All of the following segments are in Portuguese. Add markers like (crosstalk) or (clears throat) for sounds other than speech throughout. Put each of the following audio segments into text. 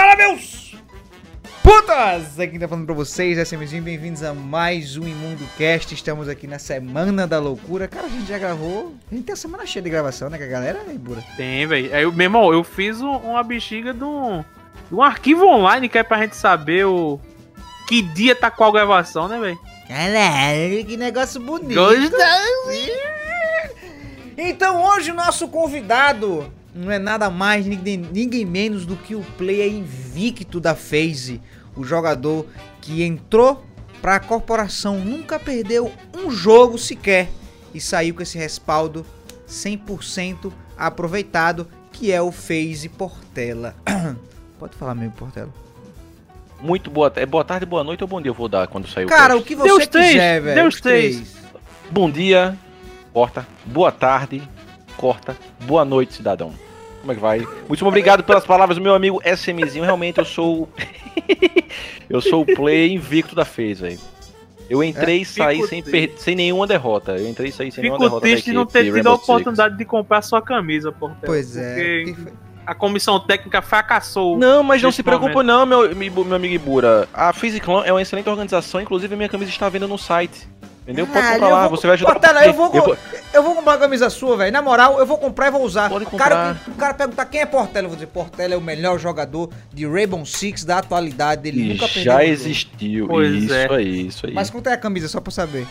Fala, meus putas! Aqui tá falando pra vocês, SMzinho, bem-vindos a mais um Imundo Cast. Estamos aqui na Semana da Loucura. Cara, a gente já gravou. A gente tem a semana cheia de gravação, né, com a galera, Ibura? Tem, velho. Aí, meu irmão, eu fiz um- uma bexiga de um, de um arquivo online que é pra gente saber o. Que dia tá qual gravação, né, velho? Caralho, que negócio bonito. Então hoje o nosso convidado não é nada mais, ninguém, ninguém menos do que o player invicto da FaZe. O jogador que entrou pra corporação, nunca perdeu um jogo sequer e saiu com esse respaldo 100% aproveitado, que é o FaZe Portela. (clears throat) Pode falar mesmo, Portela. Muito boa, é boa tarde, boa noite ou bom dia eu vou dar quando sair o Cara, o cast? que você Deus três, quiser, velho. Deus três. Bom dia, corta. Boa tarde, corta. Boa noite, cidadão. Como é que vai? Muito obrigado pelas palavras do meu amigo SMzinho. Realmente eu sou. (laughs) eu sou o play invicto da FaZe, velho. Eu entrei e saí Fico sem, per- sem nenhuma derrota. Eu entrei e saí sem nenhuma Fico derrota. triste de não ter tido a Six. oportunidade de comprar sua camisa. Pois é. Porque a comissão técnica fracassou. Não, mas não se preocupa não, meu, meu, meu amigo Ibura. A Physiclan é uma excelente organização, inclusive a minha camisa está à venda no site. Entendeu? Pode Caralho, comprar eu lá, vou- você vai ajudar. Portela, eu vou, Eu vou- eu vou comprar a camisa sua, velho. Na moral, eu vou comprar e vou usar. Pode O cara, comprar. o cara perguntar quem é Portela, eu vou dizer, Portela é o melhor jogador de Rainbow Six da atualidade. Ele E nunca perdeu já existiu. Pois isso é. aí, isso aí. Mas quanto é a camisa, só pra eu saber?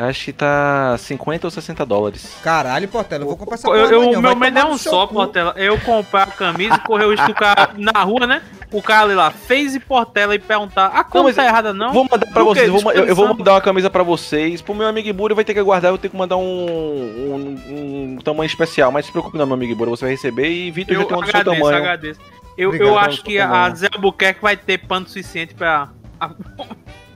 Acho que tá 50 ou 60 dólares. Caralho, Portela, eu vou comprar essa Eu, eu- amanhã, meu medo é um só, cu. Portela. Eu comprar a camisa e correr o risco do cara na rua, né? O cara ali lá fez e Portela e perguntar: a mas tá errada, não? Vou mandar pra vocês, eu vou, eu, eu vou mandar uma camisa pra vocês. Pro meu amigo Ibura vai ter que aguardar, eu vou ter que mandar um, um, um tamanho especial. Mas se preocupe não, meu amigo Ibura, você vai receber e Vitor já Eu tem um do seu agradeço, tamanho. agradeço. Eu, Obrigado, eu acho que a. Zé Albuquerque vai ter pano suficiente pra,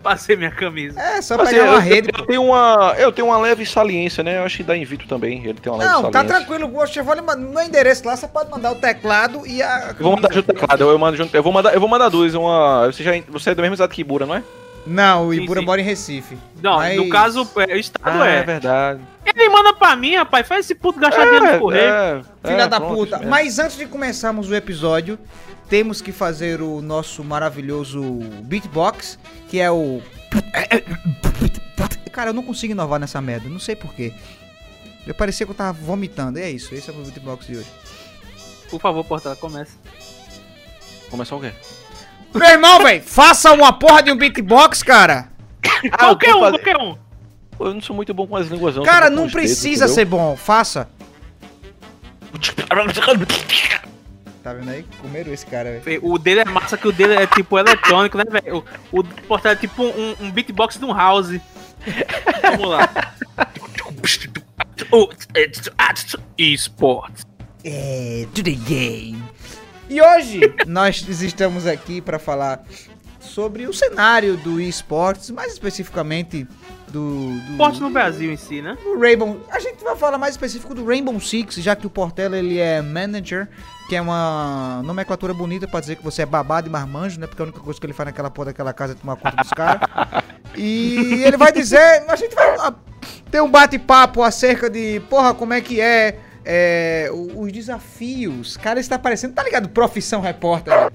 pra ser minha camisa. É, só Assim, pegar uma eu- rede. eu tenho uma, eu tenho uma leve saliência, né? Eu acho que dá em Vitor também. Ele tem uma leve Não, tá saliência. tranquilo, poxa, eu vou mandar no meu endereço lá, você pode mandar o teclado e a. Eu vou mandar junto teclado, eu mando junto. Eu vou mandar, eu vou mandar duas. Uma, você, já, você é do mesmo estado que Ibura, não é? Não, o Sim, Ibura sim. mora em Recife. Não, Mas- no caso, é, o Estado Ah, é é. verdade. Ele manda pra mim, rapaz. Faz esse puto gastar dinheiro no correio. Filha é, da pronto, puta. mesmo. Mas antes de começarmos o episódio, temos que fazer o nosso maravilhoso beatbox, que é o. Cara, eu não consigo inovar nessa merda, não sei porquê. Eu parecia que eu tava vomitando. E é isso, esse é o meu beatbox de hoje. Por favor, Portela, comece. Começar o quê? Meu irmão, velho, faça uma porra de um beatbox, cara. Ah, qualquer um, fazer- qualquer um. Pô, eu não sou muito bom com as línguas, não. Cara, não dedos, precisa entendeu? ser bom, faça. (laughs) Tá vendo aí? Comeram esse cara, velho. O dele é massa que o dele é tipo eletrônico, né, velho? O, o Portela é tipo um, um beatbox de um house. (laughs) Vamos lá. Esportes. É, to the game. E hoje nós estamos aqui para falar sobre o cenário do esportes, mais especificamente do, do, Esporte no Brasil em si, né? do Rainbow. A gente vai falar mais específico do Rainbow Six, já que o Portela ele é manager, que é uma nomenclatura bonita pra dizer que você é babado e marmanjo, né? Porque a única coisa que ele faz naquela porra daquela casa é tomar conta dos caras. E ele vai dizer, a gente vai ah, ter um bate-papo acerca de, porra, como é que é, é, os desafios. Cara, está parecendo, tá ligado? Profissão repórter. né?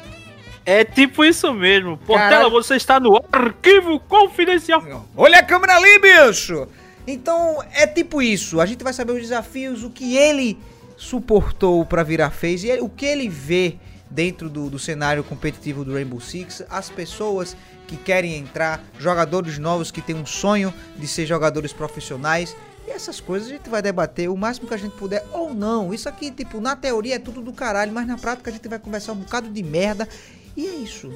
É tipo isso mesmo. Portela, Caralho. você está no arquivo confidencial. Olha a câmera ali, bicho! Então, é tipo isso. A gente vai saber os desafios, o que ele suportou pra virar FaZe, e o que ele vê dentro do, do cenário competitivo do Rainbow Six, as pessoas que querem entrar, jogadores novos que têm um sonho de ser jogadores profissionais. E essas coisas a gente vai debater o máximo que a gente puder ou não. Isso aqui, tipo, na teoria é tudo do caralho, mas na prática a gente vai conversar um bocado de merda. E é isso.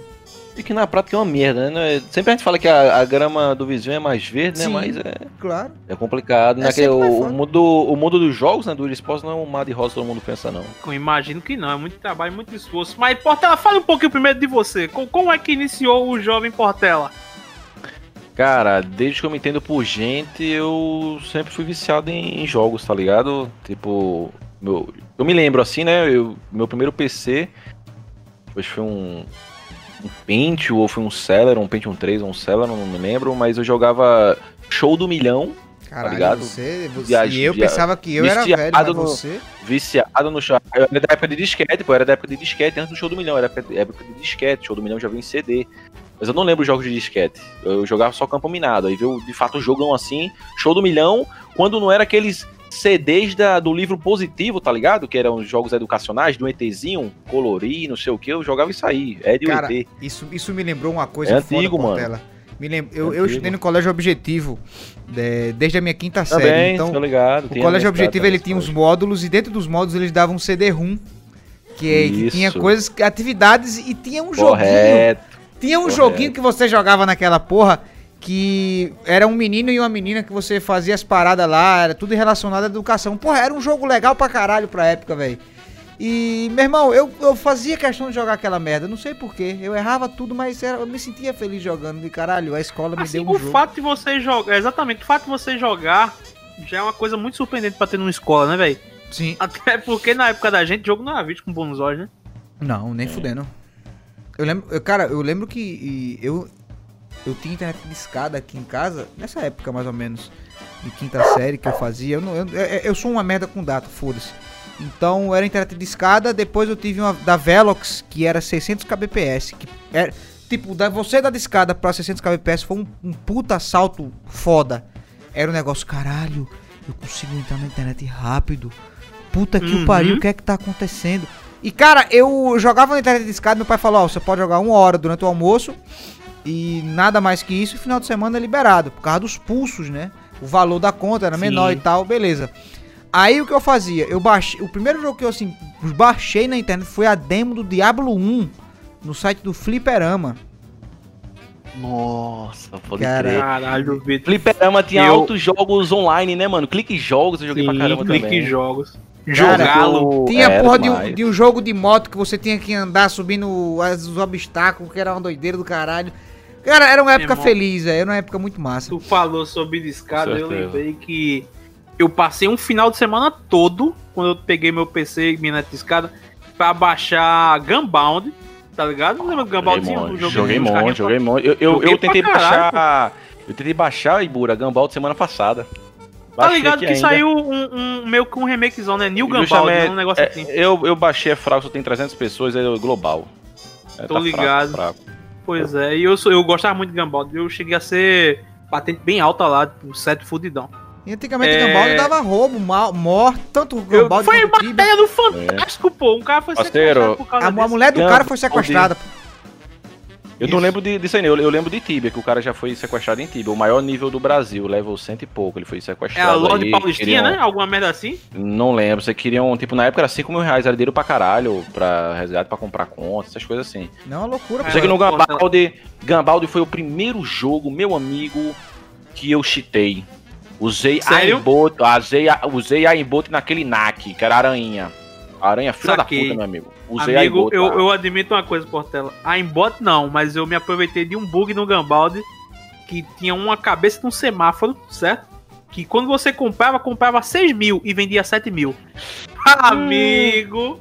E que na prática é uma merda, né? Sempre a gente fala que a, a grama do vizinho é mais verde, né? Sim. Mas é, Claro. é complicado. É né? Sempre mais o, o, mundo, o mundo dos jogos, né? Do esporte não é um mar de rosa todo mundo pensa, não. Eu imagino que não, é muito trabalho, muito esforço. Mas, Portela, fala um pouquinho primeiro de você. Co- Como é que iniciou o jovem Portela? Cara, desde que eu me entendo por gente, eu sempre fui viciado em, em jogos, tá ligado? Tipo, meu, eu me lembro assim, né? Eu, meu primeiro PC, que foi um, um Pentium ou foi um Celeron, um Pentium 3 ou um Celeron, não me lembro, mas eu jogava Show do Milhão Caralho, ligado? você, você Via- e eu via- pensava que eu era velho, mas no- você... Viciado no show. Eu era da época de disquete, pô. Era da época de disquete antes do show do milhão. Era época época de disquete. Show do milhão já veio em CD. Mas eu não lembro os jogos de disquete. Eu jogava só campo minado. Aí veio de fato um jogão assim. Show do milhão. Quando não era aqueles CDs da, do livro positivo, tá ligado? Que eram jogos educacionais, do ETzinho, colorir, não sei o que. Eu jogava isso aí. É de Cara, ET. Isso, isso me lembrou uma coisa É antigo, mano. Portela. Me lem... eu, eu estudei no colégio objetivo de- desde a minha quinta série. Também, Então, tô ligado. o colégio objetivo ele tinha esse módulos e dentro dos módulos eles davam um CD-ROM. Que, é- que tinha coisas, atividades e tinha um joguinho. Correto. Tinha um correto. joguinho que você jogava naquela porra que era um menino e uma menina que você fazia as paradas lá, era tudo relacionado à educação. Porra, era um jogo legal pra caralho pra época, velho. E, meu irmão, eu, eu fazia questão de jogar aquela merda, não sei porquê. Eu errava tudo, mas era- eu me sentia feliz jogando. De caralho, a escola me Assim, deu um o jogo. fato de você jogar, exatamente, o fato de você jogar já é uma coisa muito surpreendente pra ter numa escola, né, velho? Sim. Até porque na época da gente, jogo não era visto com bons olhos, né? Não, nem fudendo. Eu lembro, eu- cara, eu lembro que eu eu tinha internet de escada aqui em casa, nessa época mais ou menos, de quinta série que eu fazia. Eu, não, eu, eu- eu sou uma merda com data, foda-se. Então era internet de escada, depois eu tive uma da Velox, que era 600 kbps, que era tipo, da você da discada pra 600 kbps foi um, um puta salto foda. Era um negócio, caralho, eu consigo entrar na internet rápido. Puta que o Uhum. pariu, o que é que tá acontecendo? E cara, eu jogava na internet de escada, meu pai falou, ó, você pode jogar uma hora durante o almoço e nada mais que isso, e final de semana é liberado, por causa dos pulsos, né? O valor da conta era Sim. menor e tal, beleza. Aí o que eu fazia? Eu baixei, o primeiro jogo que eu assim baixei na internet foi a demo do Diablo 1 no site do Fliperama. Nossa, pode Cara, crer. Caralho, Vitor. Fliperama tinha Eu- altos jogos online, né, mano? Clique jogos, eu joguei pra caramba clique também. jogos. Cara, Jogá-lo. Tinha Era porra de um, de um jogo de moto que você tinha que andar subindo as- os obstáculos, que era uma doideira do caralho. Cara, era uma época feliz, velho, era uma época muito massa. Tu falou sobre discada, eu lembrei que eu passei um final de semana todo, quando eu peguei meu PC e minha net escada, pra baixar Gunbound, tá ligado? Não lembra do Joguei Gunboundzinho? joguei monte, joguei monte. Eu, eu, eu tentei baixar. Eu tentei baixar, Ibura, Gumball semana passada. Tá Baixei ligado aqui que ainda. saiu um, um meio que um remakezão, né? New Gunbound, né? um negócio é, assim. eu, eu baixei é fraco, só tem 300 pessoas, é global. É, Tô fraco, ligado. fraco. Pois é, e eu, sou, eu gostava muito de Gunbound. Eu cheguei a ser patente bem alta lá, tipo, 7 fudidão. E antigamente É. o Gambald dava roubo, mal, morte, tanto o Eu, foi quanto o Tibia. matéria do Fantástico, pô. Um cara foi sequestrado por causa A, a mulher do cara foi sequestrada. pô. Eu não Isso. lembro de- disso aí, eu, eu lembro de Tibia, que o cara já foi sequestrado em Tibia, o maior nível do Brasil, level cento e pouco, ele foi É sequestrado. a Lorde Paulistinha, queriam- né? Alguma merda assim. Não lembro, você queriam, tipo, na época era 5 mil reais, era dinheiro pra caralho, pra resgate, pra comprar conta, essas coisas assim. Não, é uma loucura, É, Eu sei que no Gambaldi, Gambaldi foi o primeiro jogo, meu amigo, que eu cheatei. Usei Sério? aimbot, usei, a- usei aimbot naquele NAC, que era aranha. Aranha filha da puta, meu amigo. Usei Amigo, aimbot eu, lá. eu admito uma coisa, Portela. A Embot não, mas eu me aproveitei de um bug no Gambaldi que tinha uma cabeça de um semáforo, certo? Que quando você comprava, comprava 6 mil e vendia 7 mil. (laughs) Amigo!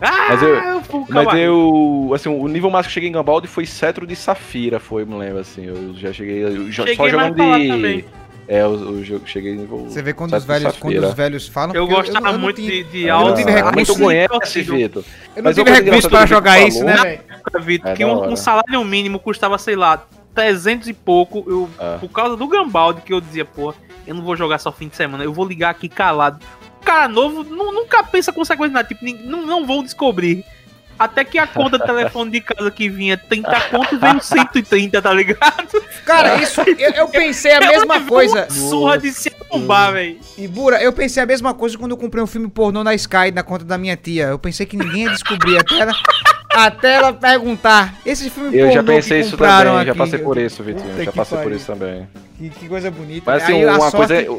Ah, Mas eu- fui um Mas eu, assim, o nível máximo que eu cheguei em Gambaldi foi cetro de Safira, foi, me lembro, assim. Eu já cheguei, eu já- só jogando de... também. É, eu, eu cheguei nível... Você vê quando os velhos, quando os velhos falam. Eu gostava eu não muito tinha- de, de É, não tive ah, recurso tu conhece. Vitor. Eu não tive recurso pra jogar isso, falou- né, velho? Vitor, É que um, um salário mínimo custava, sei lá, 300 e pouco. Eu, É. Por causa do Gambaldi, que eu dizia, pô, eu não vou jogar só fim de semana, eu vou ligar aqui calado. O cara novo nu- nunca pensa consequência nada, tipo, não, não vou descobrir. Até que a conta de telefone de casa que vinha 30 conto veio 130, tá ligado? Cara, isso. Eu, eu pensei a mesma Levou coisa. Uma surra de se arrombar, velho. E Bura, eu pensei a mesma coisa quando eu comprei um filme pornô na Sky, na conta da minha tia. Eu pensei que ninguém ia descobrir até ela, até ela perguntar. Esse filme Eu pornô já que pensei isso compraram também, já aqui, passei eu- por isso, Vitinho. Puta Já passei por pariu. isso também. Que, que coisa bonita. Mas assim, Aí, a uma sorte, coisa... é-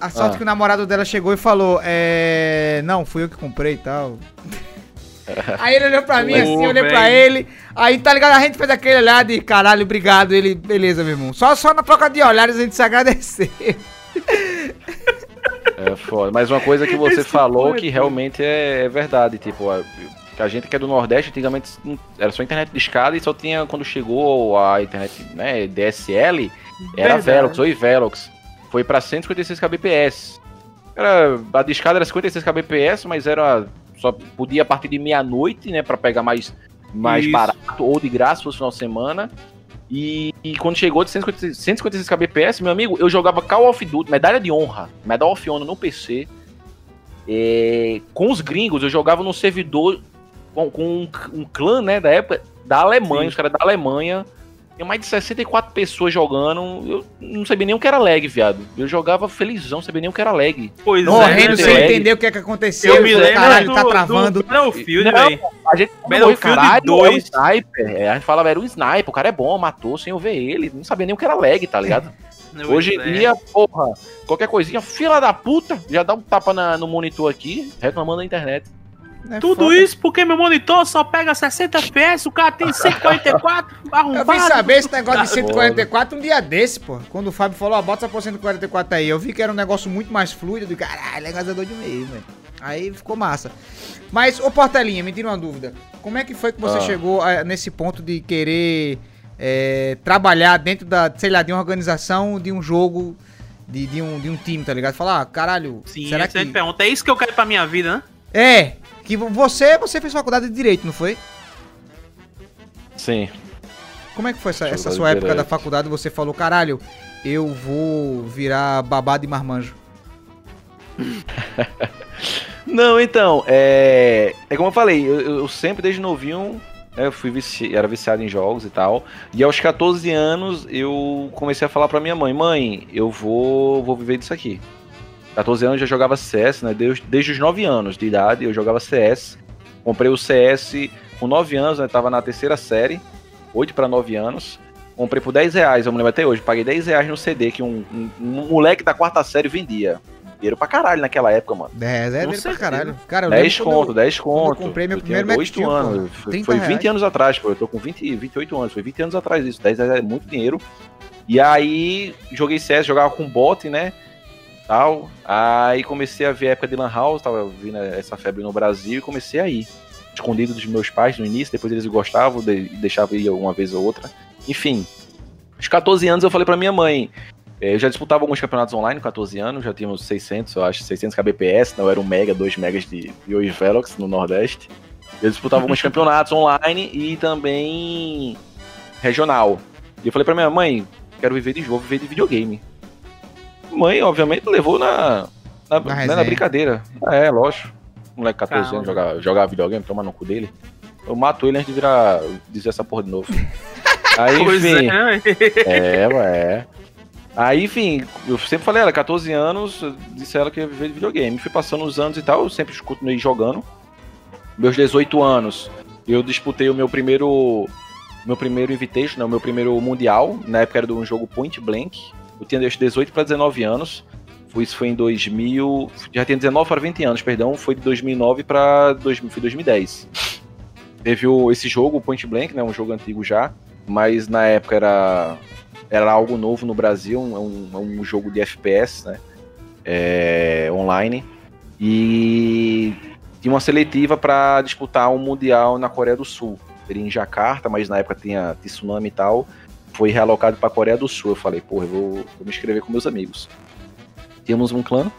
a sorte Ah. que o namorado dela chegou e falou: É. Não, fui eu que comprei e tal. Aí ele olhou pra mim assim, eu olhei pra ele. Aí tá ligado? A gente fez aquele olhar de caralho, obrigado. Ele, beleza, meu irmão. Só, só na troca de olhares a gente se agradeceu. É foda. Mas uma coisa que você Esse falou foi, que pô. realmente é, é verdade, tipo, a, a gente que é do Nordeste, antigamente era só internet de escada e só tinha quando chegou a internet, né, DSL, era Verdade. Velox, oi Velox. foi pra 156 kbps. Era, a discada era 56 kbps, mas era só podia a partir de meia-noite, né, para pegar mais mais Isso. barato ou de graça se fosse final de semana. E, e quando chegou de 156, 156 kbps, meu amigo, eu jogava Call of Duty, medalha de honra, Medal of Honor no PC. É, com os gringos, eu jogava no servidor com, com um, um clã, né, da época, da Alemanha, Sim. os caras da Alemanha. Tinha mais de 64 pessoas jogando. Eu não sabia nem o que era lag, viado. Eu jogava felizão, não sabia nem o que era lag. Pois Morrendo é, sem lag. entender o que é que aconteceu. Eu me lembro Caralho, do, tá travando. do Battlefield, Não, velho. A gente Battlefield caralho, 2. é um sniper. A gente falava, era um sniper, o cara é bom, matou sem eu ver ele. Não sabia nem o que era lag, tá ligado? (laughs) Hoje em é. dia, porra, qualquer coisinha, fila da puta, já dá um tapa na- no monitor aqui, reclamando da internet. É Tudo foda. isso porque meu monitor só pega 60 FPS, o cara tem 144 (laughs) Eu arrombado. vim saber esse negócio de Foda. 144 um dia desse, pô. Quando o Fábio falou, ó, bota essa por 144 aí. Eu vi que era um negócio muito mais fluido. Do caralho, legalizador de meio, velho. Aí ficou massa. Mas, ô Portelinha, me tira uma dúvida. Como é que foi que você Ah. chegou a- nesse ponto de querer é, trabalhar dentro da, sei lá, de uma organização, de um jogo, de, de um, de um time, tá ligado? Falar, ah, caralho, Sim, será excelente que... pergunta. É isso que eu quero pra minha vida, né? É, que você, você fez faculdade de Direito, não foi? Sim. Como é que foi essa, essa sua época da Direito. faculdade? Você falou, caralho, eu vou virar babado e marmanjo. (laughs) Não, então, é. É como eu falei, eu, eu sempre desde novinho. né, Eu fui vici... era viciado em jogos e tal. E aos 14 anos eu comecei a falar pra minha mãe: mãe, eu vou, vou viver disso aqui. 14 anos eu já jogava CS, né? Desde, desde os 9 anos de idade eu jogava CS. Comprei o CS com 9 anos, né? Tava na terceira série, 8 para 9 anos. Comprei por 10 reais, eu me lembro até hoje. Paguei 10 reais no CD que um, um- um moleque da quarta série vendia. Dinheiro pra caralho naquela época, mano. 10 é dele pra caralho. Cara, eu 10 lembro quando conto, eu- 10 conto. comprei meu Eu primeiro Mac 8 Steel, pô, anos. Foi, 30 foi reais. 20 anos atrás, pô. Eu tô com 20, 28 anos. Foi 20 anos atrás isso. 10 reais é muito dinheiro. E aí, joguei CS, jogava com bot, né? Tal. Aí comecei a ver a época de Lan House, tava vindo essa febre no Brasil e comecei a ir. Escondido dos meus pais no início, depois eles gostavam, de, deixavam ir uma vez ou outra. Enfim, aos 14 anos eu falei pra minha mãe. eh, Eu já disputava alguns campeonatos online com 14 anos, já tínhamos 600, eu acho, 600 kbps, não era um mega, 2 megas de Yo e Velox no Nordeste. Eu disputava alguns (laughs) campeonatos online e também regional. E eu falei pra minha mãe, quero viver de jogo, viver de videogame. Mãe, obviamente, levou na, na, né, na brincadeira. Ah, É, lógico. Moleque 14 Calma. anos jogar, jogar videogame, tomar no cu dele. Eu mato ele antes de virar dizer essa porra de novo. (laughs) Aí, Pois enfim. é? É, ué. Aí, enfim, eu sempre falei, ela, 14 anos, eu disse a ela que ia viver de videogame. Fui passando os anos e tal, eu sempre continuei jogando. Meus 18 anos, eu disputei o meu primeiro. Meu primeiro Invitation, né, o meu primeiro Mundial. Na época era de um jogo Point Blank. Eu tinha dos 18 para 19 anos. Isso foi em 2000. Já tinha 19 para 20 anos, perdão. Foi de 2009 para 2010. Teve o- esse jogo, o Point Blank, né? Um jogo antigo já. Mas na época era era algo novo no Brasil, um, um- jogo de FPS, né? É, online. E tinha uma seletiva para disputar um mundial na Coreia do Sul. Seria em Jacarta, mas na época tinha tsunami e tal. Foi realocado para Coreia do Sul. Eu falei, porra, eu vou, vou me inscrever com meus amigos. Tínhamos um clã.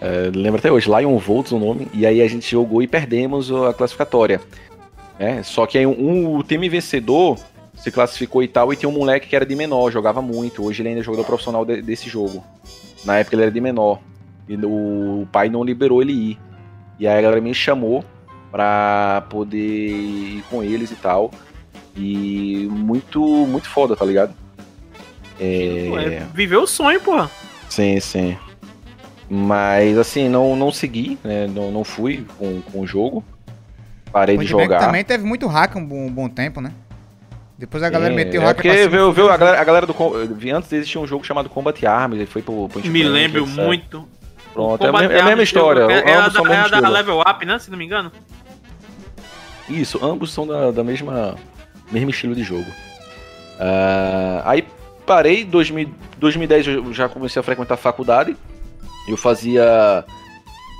é, lembro até hoje, Lion Volts o nome. E aí a gente jogou e perdemos a classificatória. né? Só que aí um, o time vencedor se classificou e tal, e tinha um moleque que era de menor, jogava muito. Hoje ele ainda é jogador profissional de- desse jogo. Na época ele era de menor. E o pai não liberou ele ir. E aí a galera me chamou pra poder ir com eles e tal. E muito, muito foda, tá ligado? É... Ué, Viveu o sonho, porra. Sim, sim. Mas assim, não, não segui, né? Não, não fui com, com o jogo. Parei de Point Blank jogar. também teve muito hack um bom, um bom tempo, né? Depois a galera Sim, meteu é hack porque pra veio, veio a, galera, a galera do. Antes existia um jogo chamado Combat Arms, ele foi pro Point Me Blank, lembro etc. muito. Pronto, O é a, Combat mesma- é a mesma história. É, é a da, o é a da. Level Up, né? Se não me engano. Isso, ambos são da, da mesma mesmo estilo de jogo. Ah, aí parei, 2000, 2010 eu já comecei a frequentar a faculdade. Eu fazia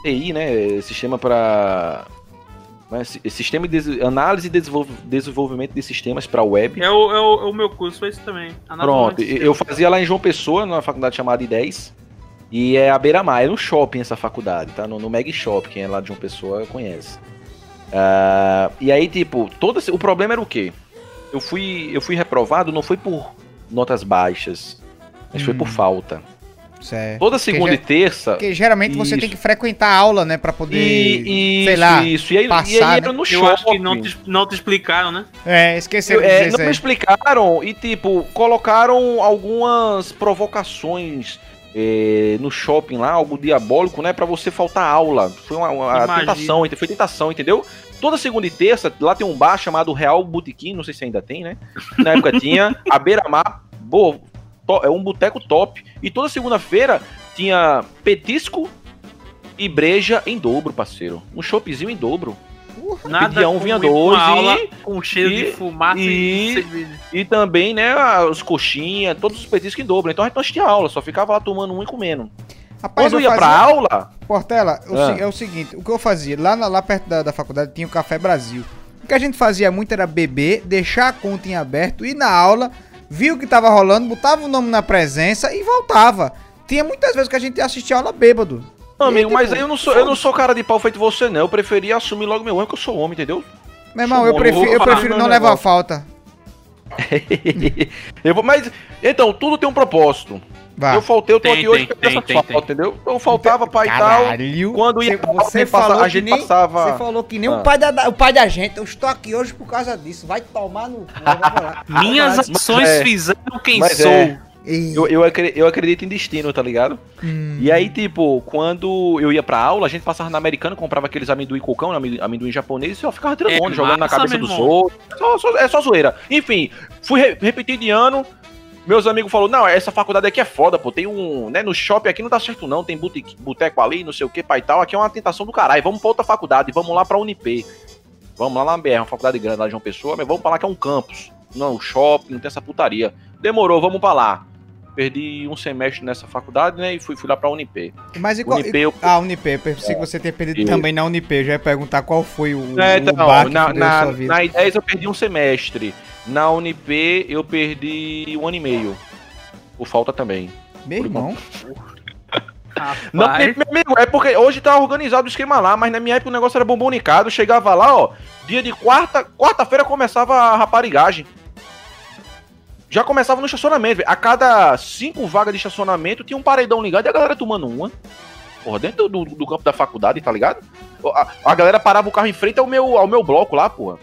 TI, né? Sistema para Né? Si- Sistema de análise e desenvolv- desenvolvimento de sistemas para web. É o, é, o, é o meu curso, foi isso também. Análise Pronto, eu fazia lá em João Pessoa, numa faculdade chamada I10. E é a Beira-Mar, é no shopping essa faculdade, tá? No, no Meg Shop, quem é lá de João Pessoa conhece. Ah, e aí, tipo, todo esse- o problema era o quê? Eu fui, eu fui reprovado, não foi por notas baixas, mas foi Hum. por falta. Certo. Toda segunda já- e terça. Porque geralmente você Isso. tem que frequentar a aula, né? Pra poder. E, sei isso, lá, isso. E aí, e aí passar, era né? no Eu shopping. acho que não te, não te explicaram, né? É, esqueceram de É, não me explicaram e, tipo, colocaram algumas provocações eh, no shopping lá, algo diabólico, né? Pra você faltar aula. Foi uma, uma tentação, foi tentação, entendeu? Toda segunda e terça, lá tem um bar chamado Real Botequim, não sei se ainda tem, né? Na época tinha, (laughs) a beira-mar, boa, to- é um boteco top. E toda segunda-feira tinha petisco e breja em dobro, parceiro. Um choppzinho em dobro. Nada Pedia um, vinha dois aula e- com cheiro e- de fumaça e, e-. E também, né, os coxinhas, todos os petiscos em dobro. Então a gente não assistia aula, só ficava lá tomando um e comendo. Rapaz, Quando eu ia fazia- pra aula, Portela, o Ah. é o seguinte, o que eu fazia, lá, na- lá perto da, da faculdade tinha o Café Brasil. O que a gente fazia muito era beber, deixar a conta em aberto, ir na aula, via o que tava rolando, botava o nome na presença e voltava. Tinha muitas vezes que a gente assistia aula bêbado. Não, amigo, E, mas tipo, aí eu não sou, eu não sou cara de pau feito você, não. Eu preferia assumir logo meu erro, que eu sou homem, entendeu? Meu irmão, eu prefiro, eu prefiro não levar negócio. falta. (laughs) eu vou, mas, então, tudo tem um propósito. Vá. Eu faltei, eu tô Tem, aqui hoje tem, pra tem, essa tem, falta, tem. entendeu? Eu faltava pra e tal. Quando ia Você- pra aula, você a gente passa- falou a que gente nem- passava- Você falou que nem Ah. o pai da, o pai da gente. Eu estou aqui hoje por causa disso. Vai tomar no. (laughs) Minhas ações é. fizeram quem Mas sou. é. Eu, eu, eu acredito em destino, tá ligado? Hum. E aí, tipo, quando eu ia pra aula, a gente passava na americana, comprava aqueles amendoim cocão, amendoim, amendoim japonês, e eu ficava tirando É onda, jogando na cabeça dos outros. Só- só- é só zoeira. Enfim, fui re repetir de ano. Meus amigos falaram, não, essa faculdade aqui é foda, pô. Tem um. Né, no shopping aqui não dá certo, não. Tem boteco, ali, não sei o que, pai e tal. Aqui é uma tentação do caralho. Vamos pra outra faculdade, vamos lá pra Unip. Vamos lá na BR, uma faculdade grande lá de João Pessoa, mas vamos pra lá que é um campus. Não, shopping, não tem essa putaria. Demorou, vamos pra lá. Perdi um semestre nessa faculdade, né? E fui, fui lá pra Unip. Mas igual. Unip, eu Ah, Unip. Eu pensei que você tinha perdido E- também na Unip. Eu já ia perguntar qual foi o, É, o então, baque na, na, na I10 eu perdi um semestre. Na Unip eu perdi um ano e meio. Por falta também. Meu irmão. Não, meu amigo, é porque hoje tá organizado o esquema lá, mas na minha época o negócio era bombonicado. Chegava lá, ó, dia de quarta, quarta-feira começava a raparigagem. Já começava no estacionamento, velho. A cada cinco vagas de estacionamento tinha um paredão ligado e a galera tomando uma. Porra, dentro do, do campo da faculdade, tá ligado? A, a galera parava o carro em frente ao meu, ao meu bloco lá, porra.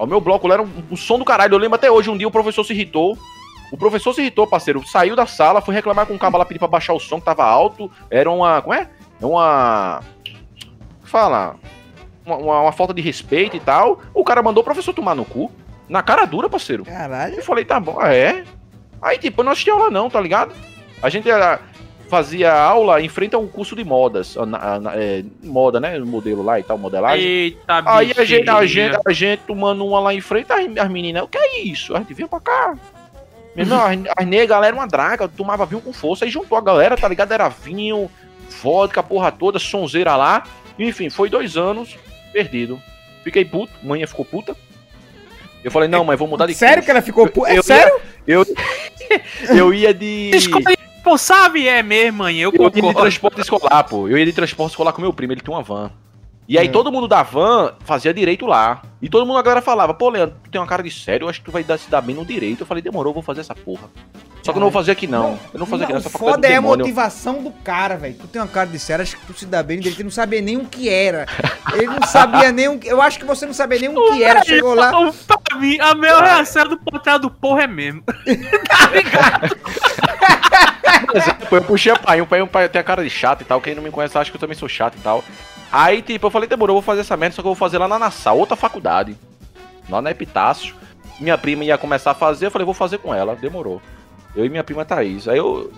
Ao meu bloco lá era um, um som do caralho. Eu lembro até hoje, um dia o professor se irritou. O professor se irritou, parceiro. Saiu da sala, foi reclamar com o cabo lá, pedir pra baixar o som, que tava alto. Era uma. Como é? É uma. Fala. Uma, uma- uma falta de respeito e tal. O cara mandou o professor tomar no cu. Na cara dura, parceiro. Caralho. Eu falei, tá bom, é? Aí, tipo, eu não assisti aula não, tá ligado? A gente ah, fazia aula em frente a um curso de modas. na- na- é, moda, né? Modelo lá e tal, modelagem. eita, Aí a gente, a, gente, a gente tomando uma lá em frente, as, as meninas, o que é isso? A gente vinha pra cá. Meu irmão, as, as negras, a galera uma draga, tomava vinho com força, aí juntou a galera, tá ligado? Era vinho, vodka, a porra toda, sonzeira lá. Enfim, foi dois anos perdido. Fiquei puto, mãe ficou puta. Eu falei, não, mas vou mudar de Sério curso. que ela ficou. pu- É Eu ia- sério? Eu, (laughs) eu ia de. Escolhe, pô, sabe? É mesmo, mãe. Eu Eu ia de transporte escolar, pô. Eu ia de transporte escolar com meu primo, ele tinha uma van. E aí É. todo mundo da van fazia direito lá. E todo mundo a galera falava, pô, Leandro, tu tem uma cara de sério, eu acho que tu vai dar, se dar bem no direito. Eu falei, demorou, eu vou fazer essa porra. Só que eu não vou fazer aqui não. Eu não vou fazer aqui Não, nessa o faculdade foda é a motivação do cara, velho. Tu tem uma cara de sério, acho que tu se dá bem direito. Ele não sabia nem o que era. Ele não sabia nem o que. Eu acho que você não sabia nem o que era. Chegou lá. Pra mim, a minha reação do portal do porra é mesmo. (laughs) tá ligado? Pô, eu puxei a pai, o pai, tem a cara de chato e tal. Quem não me conhece acha que eu também sou chato e tal. Aí, tipo, eu falei, demorou, eu vou fazer essa merda, só que eu vou fazer lá na Nassau, outra faculdade. Lá na Epitácio. Minha prima ia começar a fazer, eu falei, vou fazer com ela. Demorou. Eu e minha prima Thaís. Aí eu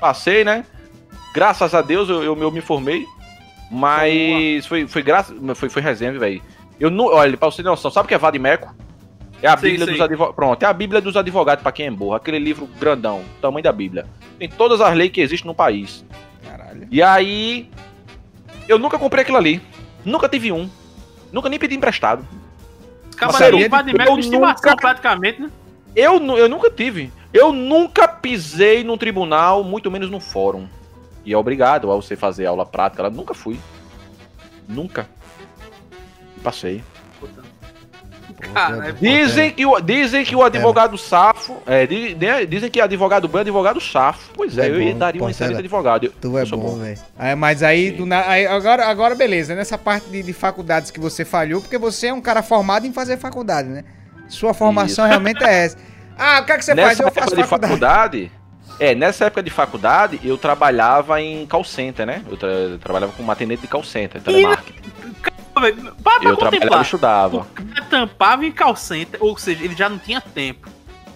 passei, né? Graças a Deus eu, eu, eu me formei. Mas foi, foi graças. Foi, foi resenha, velho. Eu não. Olha, pra você ter noção, sabe o que é Vadimeco? É a Bíblia sim. dos advogados. Pronto, é a Bíblia dos advogados pra quem é burro. Aquele livro grandão, tamanho da Bíblia. Tem todas as leis que existem no país. Caralho. E aí. Eu nunca comprei aquilo ali. Nunca tive um. Nunca nem pedi emprestado. Sério, de médico de estimação, nunca- praticamente, né? Eu, eu nunca tive. Eu nunca pisei num tribunal, muito menos num fórum. E é obrigado a você fazer aula prática. Eu nunca fui. Nunca. E passei. Cara, é Dizem que, o, dizem que o advogado safo. É, di- di- dizem que advogado bom é advogado safo. Pois é, É eu bom, daria um Portela. excelente advogado. Eu- Tu é eu sou bom, velho. Aí, mas aí, do aí, agora, agora beleza, nessa parte de, de faculdades que você falhou, porque você é um cara formado em fazer faculdade, né? Sua formação realmente é essa. Ah, o que é que você faz? Nessa Eu época faço de faculdade. faculdade. É, nessa época de faculdade, eu trabalhava em call center, né? Eu, tra- eu trabalhava como atendente de call center, telemarketing. Velho, pra Eu trabalhava e estudava. O cara tampava em call center, ou seja, ele já não tinha tempo.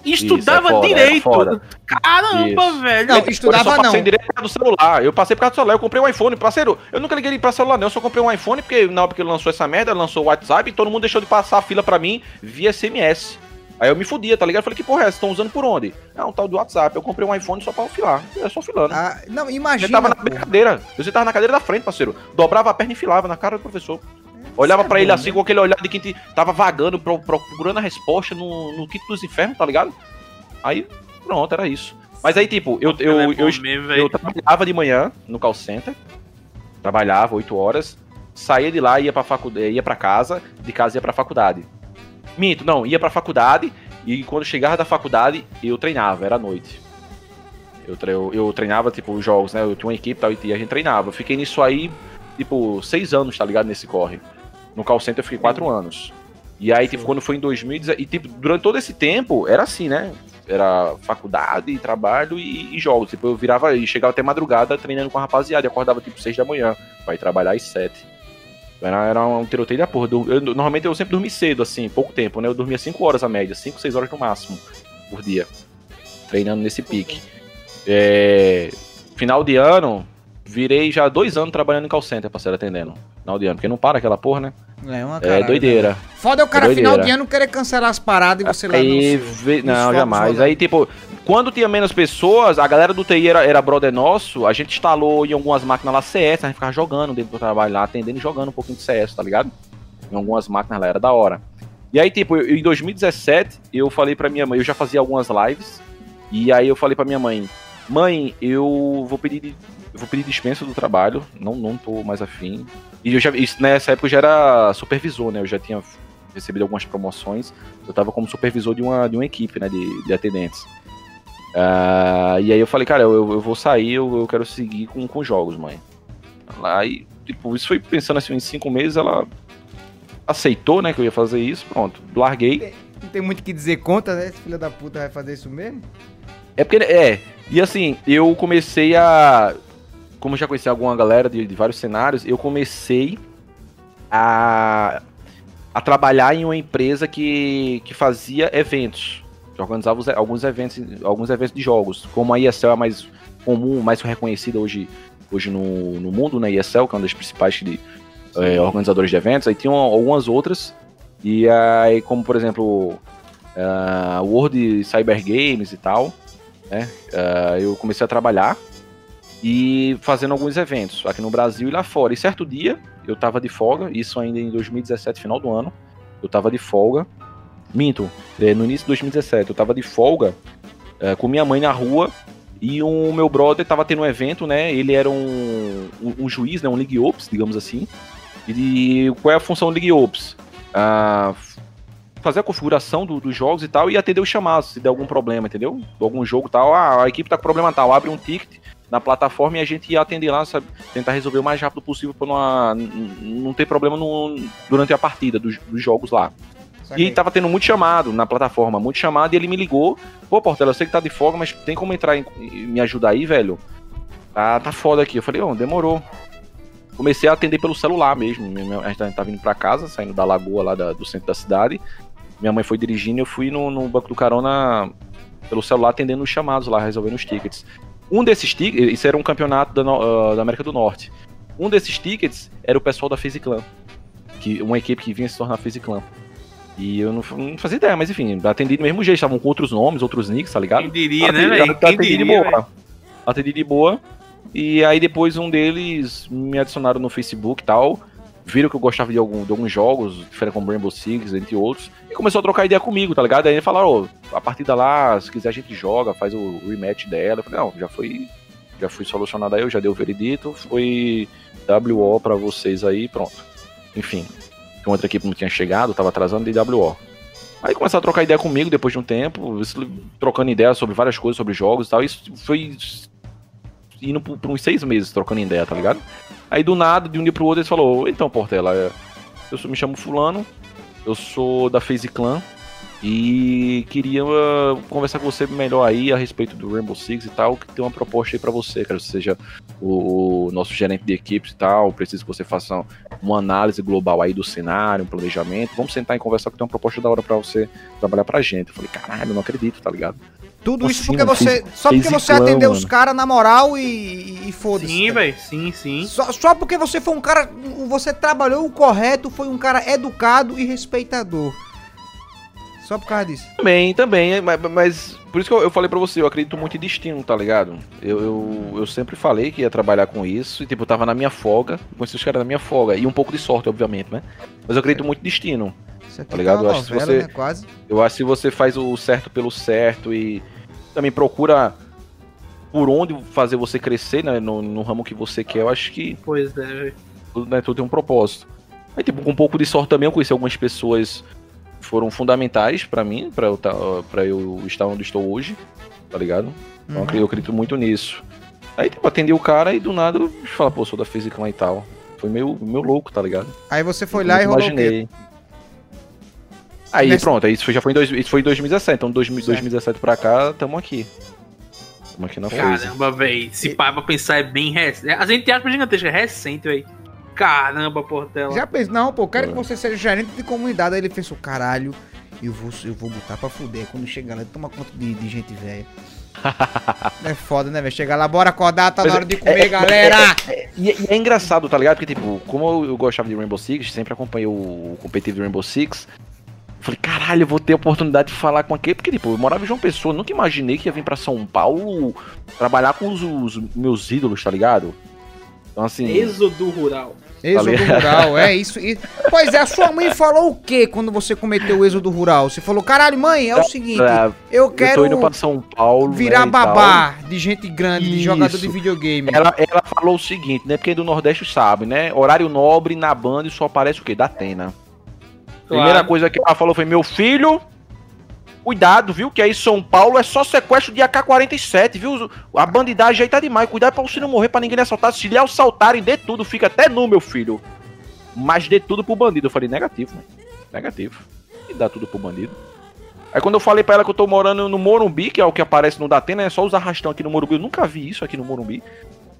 Estudava é foda, é direito. foda. Caramba, Isso. velho. Não, eu estudava só não. passei por causa do celular. Eu passei por causa do celular. Eu comprei um iPhone, parceiro. Eu nunca liguei pra celular, não. Eu só comprei um iPhone porque na época que ele lançou essa merda, lançou o WhatsApp e todo mundo deixou de passar a fila pra mim via SMS. Aí eu me fudia, tá ligado? Eu falei, que porra é essa? Estão usando por onde? É um tal do WhatsApp. Eu comprei um iPhone só pra filar. É só filando. Ah, não, eu imagina. tava na pô. minha cadeira. Eu sentava na cadeira da frente, parceiro. Dobrava a perna e filava na cara do professor. Olhava pra ele assim né? com aquele olhar de quem te- tava vagando, pro- procurando a resposta no, no quinto dos infernos, tá ligado? Aí, pronto, era isso. Mas aí, tipo, eu, eu, é eu, mesmo, eu velho. trabalhava de manhã no call center. Trabalhava 8 horas. Saía de lá, ia pra, faculdade, ia pra casa. De casa ia pra faculdade. Minto, não, ia pra faculdade. E quando chegava da faculdade, eu treinava, era noite. Eu, tre- eu, eu treinava, tipo, os jogos, né? Eu tinha uma equipe tal, e a gente treinava. Eu fiquei nisso aí, tipo, seis anos, tá ligado? Nesse corre. No call center eu fiquei quatro anos. E aí, tipo, quando foi em 2010, e tipo, durante todo esse tempo, era assim, né? Era faculdade, trabalho e, e jogos. Tipo, eu virava e chegava até madrugada treinando com a rapaziada. E acordava tipo seis da manhã, pra ir trabalhar às sete. Era, era um tiroteio da porra. Eu- eu- normalmente eu sempre dormi cedo, assim, pouco tempo, né? Eu dormia cinco horas a média, cinco, seis horas no máximo por dia. Treinando nesse pique. É, final de ano, virei já dois anos trabalhando em call center, parceiro, atendendo. Final de ano, porque não para aquela porra, né? É uma É caralho, doideira. né? Foda é o cara, É final de ano, querer cancelar as paradas e você lá Aí, no... vê- nos não, jamais. Aí, tipo, quando tinha menos pessoas, a galera do TI era, era brother nosso, a gente instalou em algumas máquinas lá CS, a gente ficava jogando dentro do trabalho lá, atendendo e jogando um pouquinho de CS, tá ligado? Em algumas máquinas lá, era da hora. E aí, tipo, eu- em 2017, eu falei pra minha mãe, eu já fazia algumas lives, e aí eu falei pra minha mãe, mãe, eu vou pedir, de- eu vou pedir dispensa do trabalho, não, não tô mais afim. E eu já, isso, nessa época eu já era supervisor, né? Eu já tinha recebido algumas promoções. Eu tava como supervisor de uma, de uma equipe, né? De, de atendentes. Ah, e aí eu falei, cara, eu, eu vou sair, eu, eu quero seguir com, com jogos, mãe. Aí, tipo, isso foi pensando assim, em cinco meses, ela aceitou, né, que eu ia fazer isso, pronto. Larguei. Não tem muito o que dizer contra, né? Esse filho da puta vai fazer isso mesmo? É porque, é, e assim, eu comecei a. Como já conheci alguma galera de, de vários cenários, eu comecei a, a trabalhar em uma empresa que, que fazia eventos. Que organizava os- alguns eventos, alguns eventos de jogos. Como a ESL é mais comum, mais reconhecida hoje, hoje no, no mundo, né? ESL, que é uma das principais de, é, organizadores de eventos, aí tinham algumas outras. E aí, como por exemplo, a World Cyber Games e tal, né? Ah, eu comecei a trabalhar e fazendo alguns eventos aqui no Brasil e lá fora. E certo dia eu tava de folga, isso ainda em 2017, final do ano, eu tava de folga. Minto, eh, no início de 2017, eu tava de folga eh, com minha mãe na rua e o meu brother tava tendo um evento, né? Ele era um, um, um juiz, né? Um League Ops, digamos assim. E qual é a função do League Ops? Ah, fazer a configuração do- dos jogos e tal e atender os chamados se der algum problema, entendeu? Algum jogo tal, ah, a equipe tá com problema tal, abre um ticket na plataforma e a gente ia atender lá, sabe? Tentar resolver o mais rápido possível pra não, não ter problema no- durante a partida dos, dos jogos lá. E tava tendo muito chamado na plataforma, muito chamado, e ele me ligou. Pô, Portela, eu sei que tá de folga, mas tem como entrar e me ajudar aí, velho? Ah, tá foda aqui. Eu falei, ó, demorou. Comecei a atender pelo celular mesmo. A gente tá- tá vindo pra casa, saindo da lagoa lá da- do centro da cidade. Minha mãe foi dirigindo e eu fui no, no banco do carona pelo celular atendendo os chamados lá, resolvendo os tickets. Um desses tickets, isso era um campeonato da, ah, da América do Norte. Um desses tickets era o pessoal da FaZe Clan. Que, uma equipe que vinha se tornar FaZe Clan. E eu não, não fazia ideia, mas enfim, atendi do mesmo jeito, estavam com outros nomes, outros nicks, tá ligado? Quem diria, né, Atendi- velho? Quem Atendi de diria, velho? boa. Atendi de boa. E aí depois um deles me adicionaram no Facebook e tal. Viram que eu gostava de, algum, de alguns jogos, diferente como Rainbow Six, entre outros, e começou a trocar ideia comigo, tá ligado? Aí falaram, ó, a partida lá, se quiser a gente joga, faz o rematch dela. Eu falei, não, já foi, já fui solucionado aí, eu já dei o veredito, foi WO pra vocês aí, pronto. Enfim, outra equipe não tinha chegado, tava atrasando de WO. Aí começaram a trocar ideia comigo depois de um tempo, trocando ideia sobre várias coisas, sobre jogos e tal. Isso foi indo por, uns seis meses trocando ideia, tá ligado? Aí do nada, de um dia pro outro, eles falou: Então, Portela, é, eu sou, me chamo Fulano, eu sou da FaZe Clan e queria uh, conversar com você melhor aí a respeito do Rainbow Six e tal, que tem uma proposta aí pra você, quero que você seja o, o nosso gerente de equipes e tal, preciso que você faça uma análise global aí do cenário, um planejamento, vamos sentar e conversar que tem uma proposta da hora pra você trabalhar pra gente. Eu falei, caralho, eu não acredito, tá ligado? Tudo isso porque você. fiz- Só porque você clã, atendeu os caras na moral e, e foda-se. Sim, velho. Sim, sim. Só, só porque você foi um cara. Você trabalhou o correto, foi um cara educado e respeitador. Só por causa disso. Também, também, mas, mas por isso que eu, eu falei pra você, eu acredito muito em destino, tá ligado? Eu, eu, eu sempre falei que ia trabalhar com isso, e tipo, eu tava na minha folga, conheci os caras na minha folga, e um pouco de sorte, obviamente, né? Mas eu acredito muito em destino. Isso aqui Tá ligado? uma Eu acho novela, você- né? Quase. Eu acho que se você faz o certo pelo certo e também procura por onde fazer você crescer, né, no, no ramo que você quer, eu acho que Pois é, velho. tudo, né, tudo tem um propósito. Aí, tipo, com um pouco de sorte também, eu conheci algumas pessoas foram fundamentais pra mim, pra eu, tá, pra eu estar onde estou hoje, tá ligado? Então, eu Uhum. acredito- eu acredito muito nisso. Aí, tipo, atendi o cara e do nada eu falo, pô, sou da Physical e tal. Foi meio, meio louco, tá ligado? Aí você foi Eu lá e rolou o quê? imaginei. Aí, Nessa- pronto, aí isso foi- já foi em, dois, isso foi em 2017. Então, dois, Certo. 2017 pra cá, tamo aqui. Tamo aqui na Phase. Caramba, velho. Se E- parar pra pensar, é bem recente. A gente acha gigantesca, é recente, velho. Caramba, Portela. Já pensou, não, pô, eu quero É. que você seja gerente de comunidade. Aí ele fez o caralho. Eu vou, eu vou botar pra fuder. Quando chegar lá, toma conta de, de gente velha. (laughs) é foda, né, velho? Chegar lá, bora acordar, tá Mas na hora de comer, galera! E, e é engraçado, tá ligado? Porque, tipo, como eu, eu gostava de Rainbow Six, sempre acompanhei o, o competitivo de Rainbow Six. Falei, caralho, eu vou ter a oportunidade de falar com aquele. Porque, tipo, eu morava em João Pessoa, nunca imaginei que ia vir pra São Paulo trabalhar com os, os meus ídolos, tá ligado? Então, assim. Êxodo rural. Êxodo rural, é isso. e- Pois é, a sua mãe falou o quê quando você cometeu o êxodo rural? Você falou, caralho, mãe, é o seguinte, ah, eu eu tô quero indo pra São Paulo. virar né, e babá de gente grande, de Isso. jogador de videogame. Ela, ela falou o seguinte, né? Porque do Nordeste sabe, né? Horário nobre na Band só aparece o quê? Da Atena. Primeira Claro. coisa que ela falou foi: meu filho, cuidado, viu? Que aí São Paulo é só sequestro de AK-47, viu? A bandidagem aí tá demais. Cuidado pra você não morrer, pra ninguém assaltar. Se lhe assaltarem, dê tudo, fica até nu, meu filho. Mas dê tudo pro bandido. Eu falei: negativo, né? Negativo. E dá tudo pro bandido. Aí quando eu falei pra ela que eu tô morando no Morumbi, que é o que aparece no Datena, é só os arrastão aqui no Morumbi. Eu nunca vi isso aqui no Morumbi.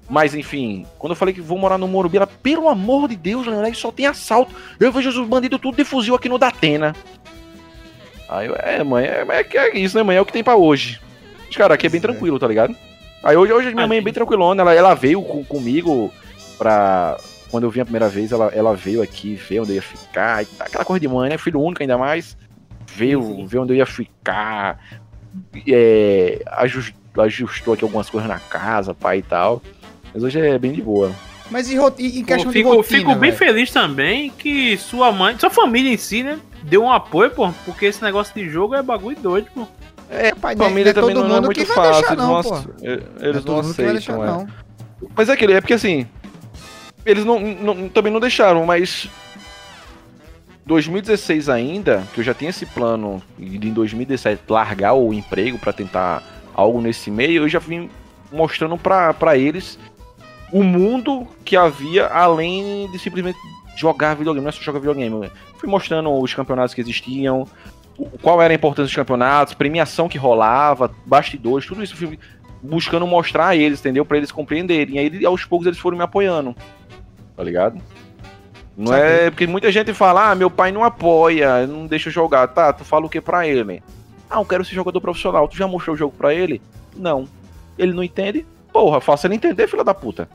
Mas enfim, quando eu falei que vou morar no Morumbi, ela, pelo amor de Deus, Leonel, só tem assalto. Eu vejo os bandidos tudo de fuzil aqui no Datena. Aí eu, é, mãe, é, é, é isso, né, mãe? É o que tem pra hoje. Mas, cara, aqui é bem é. tranquilo, tá ligado? Aí hoje, hoje minha mãe é bem tranquilona, ela, ela veio com- comigo pra. Quando eu vim a primeira vez, ela, ela veio aqui ver onde eu ia ficar. Aquela coisa de mãe, né? Filho único ainda mais. Veio Sim, ver onde eu ia ficar. É, ajus- ajustou aqui algumas coisas na casa, pai e tal. Mas hoje é bem de boa. Mas e, e, e questão fico, de rotina, fico bem velho? feliz também que sua mãe, sua família em si, né? Deu um apoio, pô. Porque esse negócio de jogo é bagulho doido, pô. É, Pai, a não é- família é também todo não é mundo muito que vai fácil. deixar, não, pô. Não é eles não deixar, aceitam, é. não. Mas é aquele, é porque assim. Eles não, não- também não deixaram, mas. 2016 ainda, que eu já tinha esse plano de em 2017 largar o emprego pra tentar algo nesse meio, eu já vim mostrando pra eles o mundo que havia além de simplesmente jogar videogame, não é só jogar videogame. Eu fui mostrando os campeonatos que existiam, qual era a importância dos campeonatos, premiação que rolava, bastidores, tudo isso fui buscando mostrar a eles, entendeu? Pra eles compreenderem. E aí, aos poucos, eles foram me apoiando. Tá ligado? Não Saquei. é porque muita gente fala, ah, meu pai não apoia, não deixa eu jogar. Tá, tu fala o que pra ele? Ah, eu quero ser jogador profissional. Tu já mostrou o jogo pra ele? Não. Ele não entende? Porra, faça ele entender, filha da puta.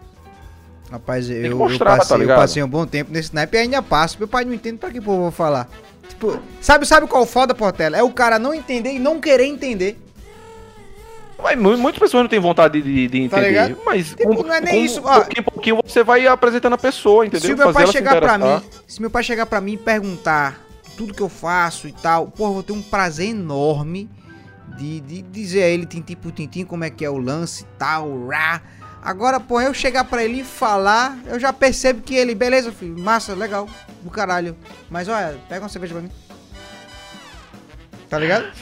Rapaz, eu, eu, mostrar, tá passei, eu ligado? passei um bom tempo nesse naipe e ainda passo. Meu pai não entende pra que povo eu vou falar. Tipo, sabe, sabe qual foda, Portela? É o cara não entender e não querer entender. Mas mu- muitas pessoas não têm vontade de, de Tá entender. ligado? mas Tipo, com, não é nem isso, pouquinho, pouquinho você vai apresentando a pessoa, entendeu? Se meu pai chegar pra interessar. mim, se meu pai chegar pra mim e perguntar tudo que eu faço e tal, pô, eu vou ter um prazer enorme de, de dizer a ele tintim por tintim como é que é o lance tal, rá. Agora, pô, eu chegar pra ele e falar, eu já percebo que ele, beleza, filho, massa, legal, do caralho. Mas olha, pega uma cerveja pra mim. Tá ligado?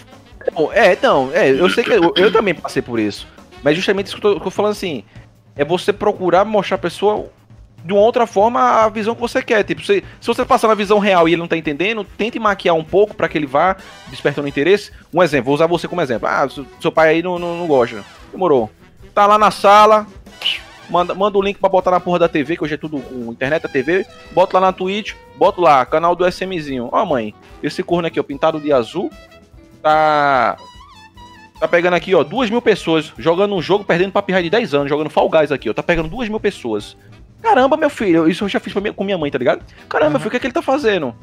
Não, é, não, é, eu sei que eu, eu também passei por isso. Mas justamente isso que eu tô, que eu tô falando assim, é você procurar mostrar a pessoa de uma outra forma a visão que você quer. Tipo, se, se você passar na visão real e ele não tá entendendo, tente maquiar um pouco pra que ele vá despertando interesse. Um exemplo, vou usar você como exemplo. Ah, seu, seu pai aí não, não, não gosta. Demorou. Tá lá na sala, manda, manda o link pra botar na porra da TV, que hoje é tudo com internet, a TV. Bota lá na Twitch, bota lá, canal do SMzinho. Ó, mãe, esse corno aqui, ó, pintado de azul, tá. Tá pegando aqui, ó, duas mil pessoas jogando um jogo, perdendo pra de 10 anos, jogando Fall Guys aqui, ó. Tá pegando duas mil pessoas. Caramba, meu filho, isso eu já fiz minha, com minha mãe, tá ligado? Caramba, meu filho, o que, é que ele tá fazendo?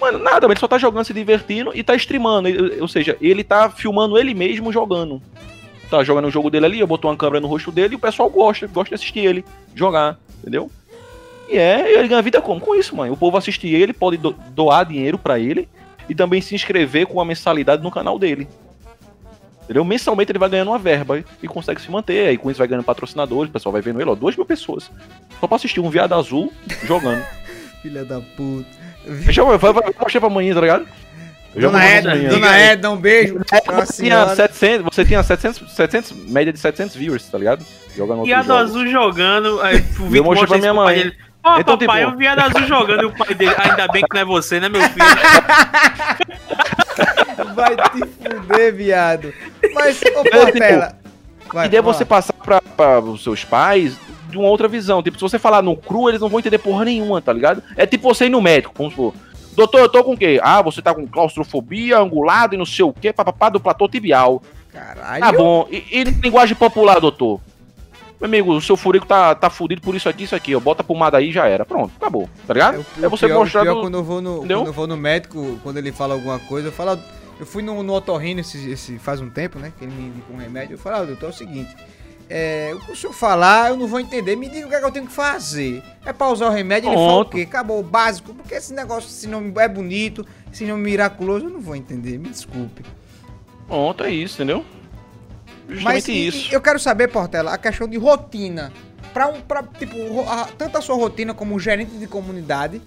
Mano, nada, ele só tá jogando, se divertindo e tá streamando. Ou seja, ele tá filmando ele mesmo jogando. Tá jogando o jogo dele ali, eu botou uma câmera no rosto dele e o pessoal gosta, gosta de assistir ele jogar, entendeu? E é, ele ganha vida como? Com isso, mãe. O povo assistir ele, pode do- doar dinheiro pra ele e também se inscrever com uma mensalidade no canal dele. Entendeu? Mensalmente ele vai ganhando uma verba e consegue se manter. Aí com isso vai ganhando patrocinadores, o pessoal vai vendo ele, ó, duas mil pessoas. Só pra assistir um viado azul jogando. (laughs) Filha da puta. Deixa eu, vai, vai, vai mostrar pra amanhã, tá ligado? Dona Edna, amanhã. Dona Edna, um beijo. Você tinha, senhora. 700, você tinha 700, 700, média de 700 viewers, tá ligado? Jogando Viado jogos. azul jogando. Aí, (laughs) o Vitor mostrei pra mostra minha mãe. dele. Ó, Então, papai, tipo- um viado azul jogando e o pai dele. Ainda bem que não é você, né, meu filho? (laughs) Vai te fuder, viado. Mas, (laughs) ô tipo, Portela. A Vai, ideia é você passar pra, pra os seus pais de uma outra visão. Tipo, se você falar no cru, eles não vão entender porra nenhuma, tá ligado? É tipo você ir no médico, vamos supor. Doutor, eu tô com o quê? Ah, você tá com claustrofobia, angulado e não sei o quê, papapá do platô tibial. Caralho. Tá bom. E, e linguagem popular, doutor? Meu amigo, o seu furico tá, tá fudido por isso aqui, isso aqui, ó. Bota a pomada aí e já era. Pronto, acabou. Tá ligado? o- É, você pior, mostrar o pior do- quando eu vou no Entendeu? quando eu vou no médico, quando ele fala alguma coisa, eu falo, eu fui no, no otorrino esse, esse faz um tempo, né, que ele me indicou um remédio, eu falo, ah, doutor, é o seguinte, é, o que o senhor falar, eu não vou entender, me diga o que, é que eu tenho que fazer. É pra usar o remédio, ele fala o quê? Acabou o básico, porque esse negócio, se não é bonito, se não miraculoso, eu não vou entender, me desculpe. Pronto, é isso, entendeu? Justamente Mas isso. e eu quero saber, Portela, a questão de rotina. Pra um, pra, tipo, a- tanto a sua rotina como gerente de comunidade,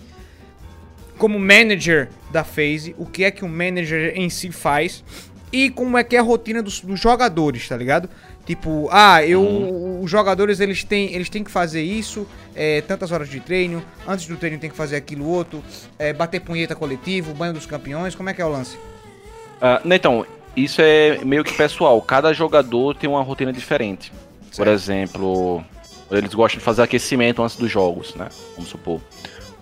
como manager da FaZe, o que é que o manager em si faz e como é que é a rotina dos, dos jogadores, tá ligado? Tipo, ah, eu, Uhum. os jogadores eles têm, eles têm que fazer isso, é, tantas horas de treino, antes do treino tem que fazer aquilo outro, é, bater punheta coletivo, banho dos campeões, como é que é o lance? Né, então, isso é meio que pessoal. Cada jogador tem uma rotina diferente. Por Certo. exemplo, eles gostam de fazer aquecimento antes dos jogos, né? Vamos supor.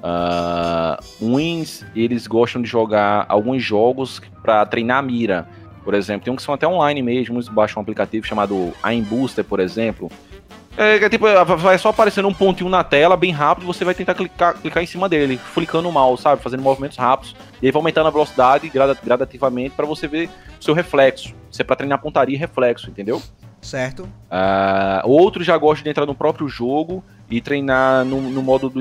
Ah, uns, eles gostam de jogar alguns jogos pra treinar a mira. Por exemplo, tem uns que são até online mesmo, uns baixam um aplicativo chamado Aim Booster, por exemplo. É, que é tipo, vai só aparecendo um pontinho na tela, bem rápido, você vai tentar clicar, clicar em cima dele, flicando o mouse, sabe? Fazendo movimentos rápidos. E aí vai aumentando a velocidade grada- gradativamente pra você ver o seu reflexo. Isso é pra treinar pontaria e reflexo, entendeu? Certo? Ah, outros já gostam de entrar no próprio jogo e treinar no, no modo do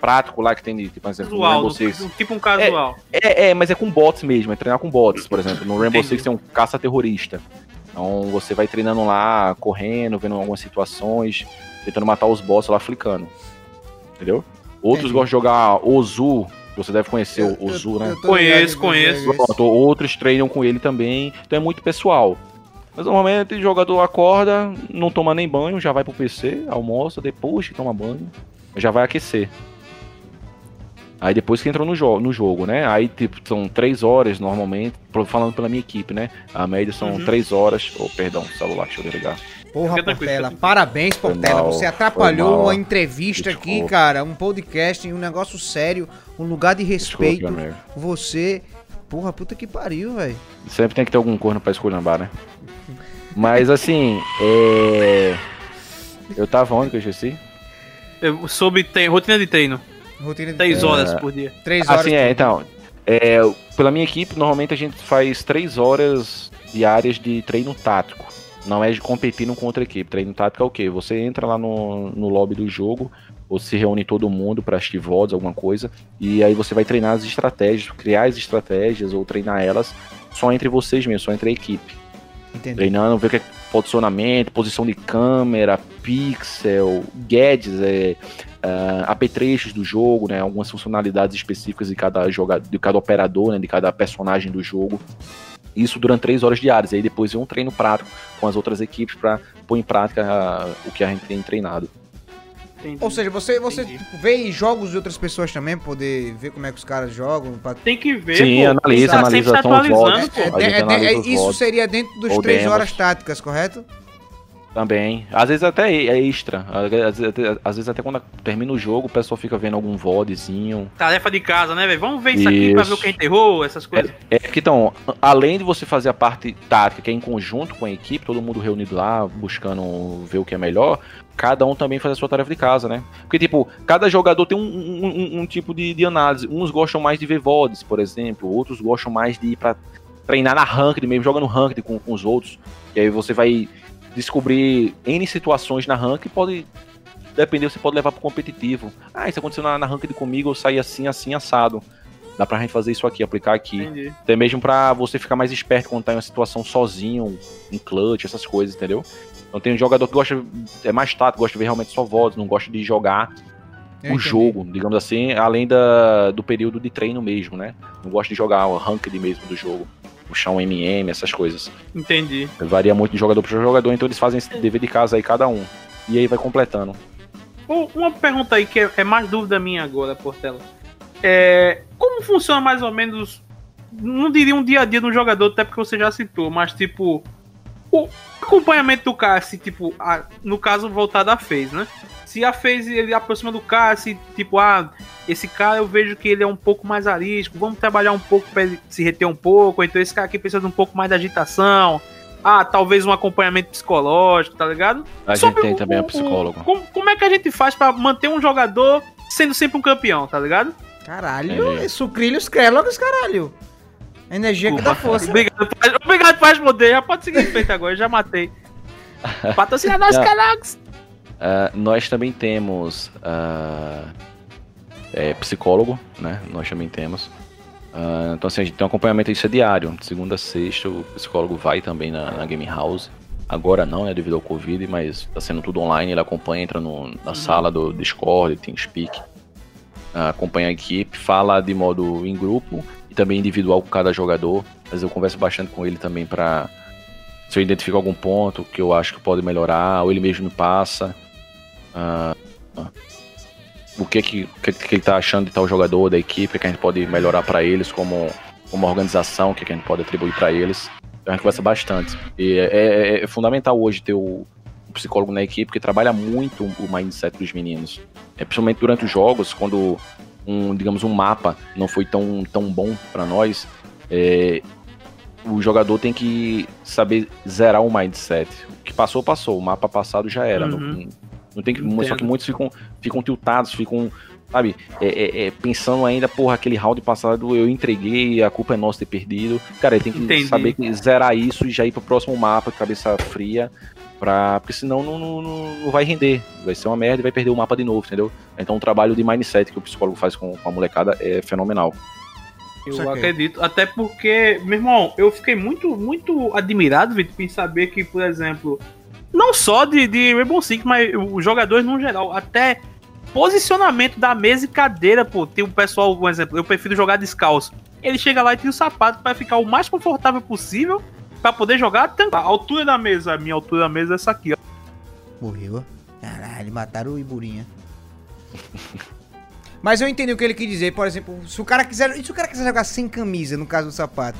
prático lá que tem, de, tipo, por exemplo, no Casual, Rainbow no- Six. no- tipo um casual. É, é, mas é com bots mesmo, é treinar com bots, por exemplo. No Rainbow Six tem um caça-terrorista. Então você vai treinando lá, correndo, vendo algumas situações, tentando matar os bots lá, flicando. Entendeu? Outros Entendi. gostam de jogar Ozu, você deve conhecer Eu- o Ozu, né? eu Conheço, conheço. Pronto, outros treinam com ele também, então é muito pessoal. Mas normalmente o jogador acorda, não toma nem banho, já vai pro PC, almoça, depois que toma banho, já vai aquecer. Aí depois que entra no, jo no jogo, né? Aí tipo, são três horas normalmente, falando pela minha equipe, né? A média são Uhum. três horas. Oh, perdão, celular, deixa eu desligar. Porra, Portela, parabéns, Portela. mal, Você atrapalhou mal. a entrevista aqui, Desculpa. cara. Um podcast, um negócio sério, um lugar de respeito. Desculpa. Você. Porra, puta que pariu, velho. Sempre tem que ter algum corno pra esculhambar, né? Mas assim, é. Eu tava onde que eu esqueci? Eu- Sobre tre- rotina de treino. Rotina de Três treino. horas por dia. Três horas. Assim, é, então. É, pela minha equipe, normalmente a gente faz três horas diárias de treino tático. Não é de competir contra equipe. Treino tático é o quê? Você entra lá no, no lobby do jogo, ou se reúne todo mundo para assistir VODs, alguma coisa, e aí você vai treinar as estratégias, criar as estratégias ou treinar elas só entre vocês mesmo, só entre a equipe. Entendi. Treinando, ver o que é posicionamento, posição de câmera, pixel, gadgets, é, uh, apetrechos do jogo, né, algumas funcionalidades específicas de cada jogador, de cada operador, né, de cada personagem do jogo. Isso durante três horas diárias. Aí depois vem um treino prático com as outras equipes para pôr em prática uh, o que a gente tem treinado. Entendi. Ou seja, você, você tipo, vê jogos de outras pessoas também, poder ver como é que os caras jogam. Pra... Tem que ver, Sim, pô. analisa, Tá analisa, sempre são os atualizando, votos. pô. É, é, é, analisa é, isso seria dentro dos três horas táticas, correto? Também. Às vezes até é extra. Às vezes até, às vezes até quando termina o jogo, o pessoal fica vendo algum VODzinho. Tarefa de casa, né, velho? Vamos ver isso, aqui pra ver o Isso. que enterrou, essas coisas. É que então, além de você fazer a parte tática, que é em conjunto com a equipe, todo mundo reunido lá, buscando ver o que é melhor, cada um também faz a sua tarefa de casa, né? Porque, tipo, cada jogador tem um, um- um- um tipo de, de análise. Uns gostam mais de ver VODs, por exemplo, outros gostam mais de ir pra treinar na ranked mesmo, jogando ranked com, com os outros. E aí você vai descobrir N situações na ranked e pode. Depender, você pode levar pro competitivo. Ah, isso aconteceu na, na ranked comigo, eu saí assim, assim, assado. Dá pra gente fazer isso aqui, aplicar aqui. Entendi. Até mesmo pra você ficar mais esperto quando tá em uma situação sozinho, em clutch, essas coisas, entendeu? Então tem um jogador que gosta, é mais tático, gosta de ver realmente só votos, não gosta de jogar Eu o entendi. jogo, digamos assim, além da, do período de treino mesmo, né? Não gosta de jogar o ranked mesmo do jogo, puxar um MM, essas coisas. Entendi. Varia muito de jogador para jogador, então eles fazem esse dever de casa aí cada um. E aí vai completando. Uma pergunta aí que é, é mais dúvida minha agora, Portela. É, como funciona mais ou menos, não diria um dia a dia do jogador, até porque você já citou, mas tipo, o acompanhamento do cara, se tipo, a- no caso voltado à FaZe, né? Se a FaZe ele aproxima do cara, se tipo, ah, esse cara eu vejo que ele é um pouco mais arisco, vamos trabalhar um pouco pra ele se reter um pouco, ou então esse cara aqui precisa de um pouco mais de agitação. Ah, talvez um acompanhamento psicológico, tá ligado? A gente Sobre tem o- também o- um psicólogo. Como, como é que a gente faz pra manter um jogador sendo sempre um campeão, tá ligado? Caralho, é sucrilhos, Kellogg's, caralho. Energia que dá força. Obrigado, obrigado por responder. Já pode seguir em frente agora, eu já matei. (laughs) Patrocina nós, Não. Ah, nós também temos ah, é, psicólogo, né? Nós também temos. Ah, então, assim, a gente tem um acompanhamento isso é diário. De segunda a sexta, o psicólogo vai também na, na Game House. Agora não, né? Devido ao Covid, mas tá sendo tudo online. Ele acompanha, entra no- na sala do Discord, TeamSpeak. ah, acompanha a equipe, fala de modo em grupo e também individual com cada jogador. Mas eu converso bastante com ele também pra. Se eu identifico algum ponto que eu acho que pode melhorar, ou ele mesmo me passa. Ah, o que que, que que ele tá achando de tal jogador, da equipe, que a gente pode melhorar pra eles como, como organização, que a gente pode atribuir pra eles. Então a gente conversa bastante. E é, é- é fundamental hoje ter o, o psicólogo na equipe, que trabalha muito o mindset dos meninos. É, principalmente durante os jogos, quando um, digamos, um mapa não foi tão, tão bom pra nós, é, o jogador tem que saber zerar o mindset. O que passou, passou. O mapa passado já era. Uhum. Não tem que, Entendo. só que muitos ficam, ficam tiltados, ficam, sabe, é, é, é, pensando ainda, porra, aquele round passado eu entreguei, a culpa é nossa ter perdido. Cara, ele tem que Entendi. saber que zerar isso e já ir pro próximo mapa, cabeça fria, pra, porque senão não, não, não- não vai render. Vai ser uma merda e vai perder o mapa de novo, entendeu? Então o trabalho de mindset que o psicólogo faz com, com a molecada é fenomenal. Eu Saquei. acredito. Até porque, meu irmão, eu fiquei muito, muito admirado, Vitor, em saber que, por exemplo, não só de, de Rainbow Six, mas os jogadores no geral, até posicionamento da mesa e cadeira, pô. Tem o pessoal, por exemplo, eu prefiro jogar descalço. Ele chega lá e tira o sapato para ficar o mais confortável possível para poder jogar. tanto- A altura da mesa, a minha altura da mesa é essa aqui, ó. Morreu. Caralho, mataram o Iburinha. (laughs) Mas eu entendi o que ele quis dizer. Por exemplo, se o cara quiser. Se o cara quiser jogar sem camisa, no caso do sapato?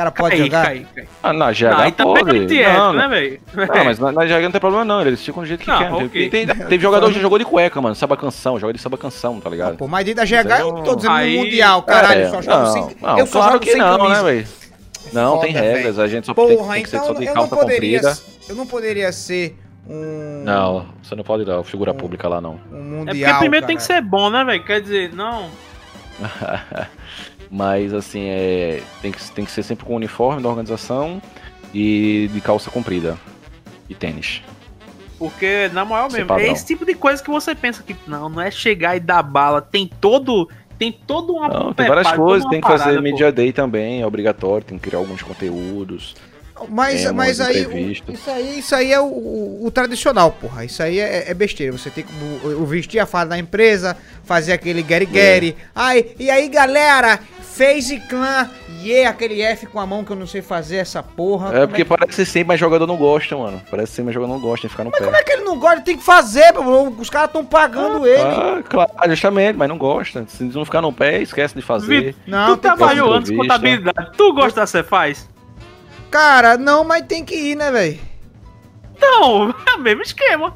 O cara pode Cai, jogar? cai, cai. Ah, na GH Não, aí tá pode. dieta, não, né, velho? Não, mas na, na GH não tem problema não, eles ficam do jeito que Não, querem. ok. Tem, tem- teve jogador que já jogou de cueca, mano, saba canção, joga de saba canção, tá ligado? Pô, mas dentro da GH eu tô dizendo Aí- no Mundial, caralho. É, só jogo não, sem. não, eu só claro jogo que sem não, camisa. né, velho? Não, Foda, tem regras, a gente só tem, Porra, tem que ser então só de eu não calça poderia. comprida. Eu não poderia ser um. Não, você não pode dar figura Um- pública lá, não. Um É mundial. porque primeiro tem que ser bom, né, velho? Quer dizer, não. (laughs) Mas, assim, é, tem, que, tem que ser sempre com o uniforme da organização e de calça comprida. e tênis. Porque, na moral Esse mesmo, padrão. é esse tipo de coisa que você pensa que não, não é chegar e dar bala. Tem todo. Tem todo uma. Não, tem várias coisas, tem que fazer parada, pô. Media Day também, é obrigatório, tem que criar alguns conteúdos. Mas, É, mas aí, o- isso aí, isso aí é o, o- o tradicional, porra. Isso aí é, é besteira. Você tem que o, o vestir a fala da empresa, fazer aquele Gary Gary. Ai, e aí, galera, fez e clã. E aquele F com a mão que eu não sei fazer essa porra. É Como porque parece ser, mas jogador não gosta, mano. Parece ser, mas jogador não gosta, tem que ficar no Como pé. é que ele não gosta? Ele tem que fazer, pô. Os caras estão pagando ele. Ah, claro, justamente, mas não gosta. Se não ficar no pé, esquece de fazer. Vitor, Não, tu que trabalhou antes com entrevista. contabilidade. Tu gosta da Cefaz? Cara, não, mas tem que ir, né, velho? Não, é o mesmo esquema.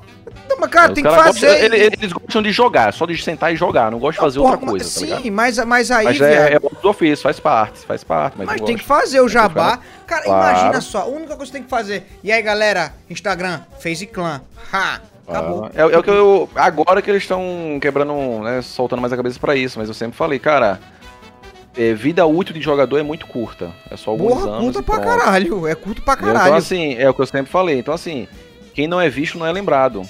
Não, mas, cara, Os tem que fazer. gostam- ele- eles gostam de jogar, só de sentar e jogar, não gostam de fazer outra Porra, coisa, mas- tá? Sim, mas, mas aí, Mas viado, é, é do ofício, faz parte, faz parte, mas, Mas não tem que fazer o jabá. Cara, Claro. imagina só, a única coisa que tem que fazer. E aí, galera, Instagram, Face Clan. Ha! Acabou. Ah, é, é o que eu. Agora que eles estão quebrando, né, soltando mais a cabeça pra isso, mas eu sempre falei, cara, é, vida útil de jogador é muito curta. É só alguns Porra, anos. curta pra pronto. caralho. É curto pra caralho. Então, assim, é o que eu sempre falei. Então, assim, quem não é visto não é lembrado.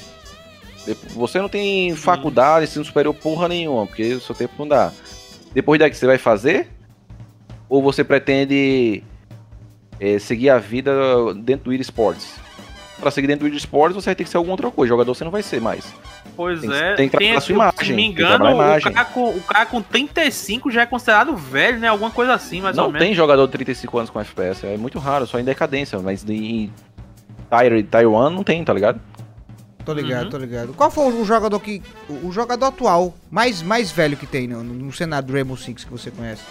Você não tem faculdade, ensino superior, porra nenhuma, porque o seu tempo não dá. Depois daqui, você vai fazer? Ou você pretende é, seguir a vida dentro do eSports? Pra seguir dentro do eSports, você vai ter que ser alguma outra coisa. Jogador você não vai ser mais. Pois Tem é. tem que trabalhar sua se imagem, não me tem engano, o cara, com, o cara com 35 já é considerado velho, né? Alguma coisa assim, mais ou não menos. tem jogador de 35 anos com FPS. É muito raro, só em decadência. Mas em Taiwan, Taiwan não tem, tá ligado? Tô ligado, Uhum. tô ligado. Qual foi o jogador que. O o jogador atual, mais, mais velho que tem no, no cenário do Rainbow Six que você conhece?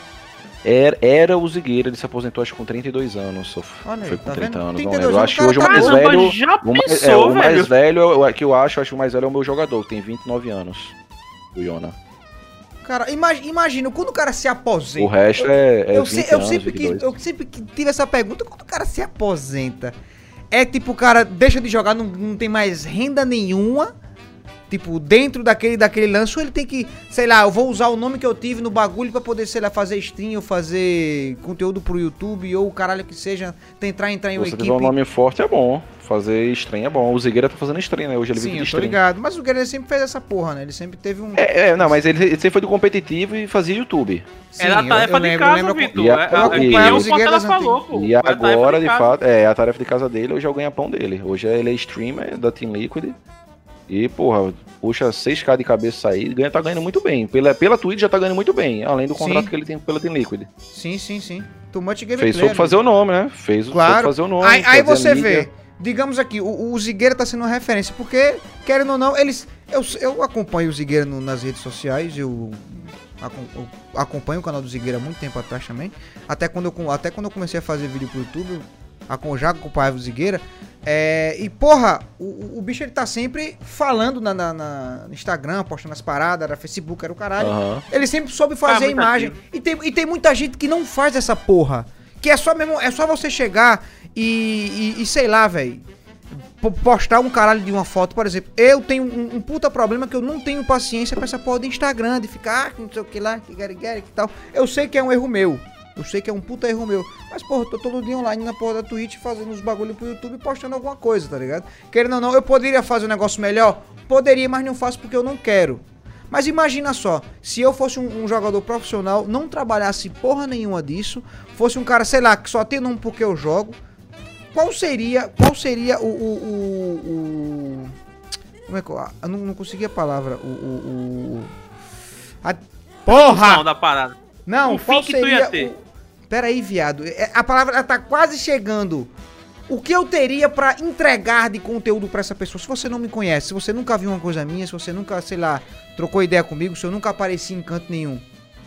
Era, era o Zigueira, ele se aposentou acho que com 32 anos. Olha foi com tá 30 vendo? anos, não 32 lembro. Eu acho que hoje o mais Caramba, velho. já O, pensou, é, o velho? mais velho, é o que eu acho, acho que o mais velho é o meu jogador, que tem 29 anos. O Yona. Cara, imagi- imagina, quando o cara se aposenta. O resto é, é eu, 20 se- eu anos, sempre 22. eu sempre que tive essa pergunta, quando o cara se aposenta, é tipo, o cara deixa de jogar, não, não tem mais renda nenhuma, tipo, dentro daquele, daquele lance, ou ele tem que, sei lá, eu vou usar o nome que eu tive no bagulho pra poder, sei lá, fazer stream ou fazer conteúdo pro YouTube, ou o caralho que seja, tentar entrar em uma Você equipe. tiver um nome forte é bom. Fazer stream é bom. O Zigueira tá fazendo stream, né? Hoje ele Sim, vive eu de stream. ligado, mas o Guerreiro sempre fez essa porra, né? Ele sempre teve um... É, é, não, mas ele, ele sempre foi do competitivo e fazia YouTube. Sim, Era a eu- tarefa eu de lembro- eu casa, Vitor. E a- É, é, eu é, nem os o Zigueiras falou, pô. E É agora, de casa. fato, é a tarefa de casa dele, hoje é o ganha-pão dele. Hoje ele é streamer da Team Liquid. E, porra, puxa 6k de cabeça aí, ganha, tá ganhando muito bem. Pela, pela Twitch já tá ganhando muito bem, além do contrato Sim. que ele tem pela Team Liquid. Sim, sim, sim. Too much gameplay. Fez só pra fazer o nome, né? Fez Claro. fazer o nome. Aí, aí você mídia. vê, digamos aqui, o, o Zigueira tá sendo uma referência, porque, querendo ou não, eles. Eu, eu acompanho o Zigueira no- nas redes sociais, eu, eu acompanho o canal do Zigueira há muito tempo atrás também. Até quando eu, até quando eu comecei a fazer vídeo pro YouTube, eu já acompanhava o Zigueira. É, e porra, o, o- bicho ele tá sempre falando na, na- na- no Instagram, postando as paradas, era Facebook, era o caralho. Aham. Ele sempre soube fazer Ah, a imagem. E tem, e tem muita gente que não faz essa porra. Que é só mesmo. É só você chegar e, e, e sei lá, velho. Postar um caralho de uma foto, por exemplo. Eu tenho um, um puta problema que eu não tenho paciência pra essa porra do Instagram, de ficar, ah, que não sei o que lá, que gary gary, que tal. Eu sei que é um erro meu. Eu sei que é um puta erro meu. Mas, porra, eu tô todo dia online na porra da Twitch fazendo uns bagulho pro YouTube e postando alguma coisa, tá ligado? Querendo ou não, eu poderia fazer um negócio melhor? Poderia, mas não faço porque eu não quero. Mas imagina só, se eu fosse um, um jogador profissional, não trabalhasse porra nenhuma disso, fosse um cara, sei lá, que só tem nome porque eu jogo, qual seria, qual seria o, o, o- o- como é que eu, ah, eu não, não consegui a palavra, o, o, o- a, porra! Não, da parada. Não, O fim qual que tu ia seria ter. o... Pera aí, viado. É, A palavra ela tá quase chegando. O que eu teria pra entregar de conteúdo pra essa pessoa? Se você não me conhece, se você nunca viu uma coisa minha, se você nunca, sei lá, trocou ideia comigo, se eu nunca apareci em canto nenhum.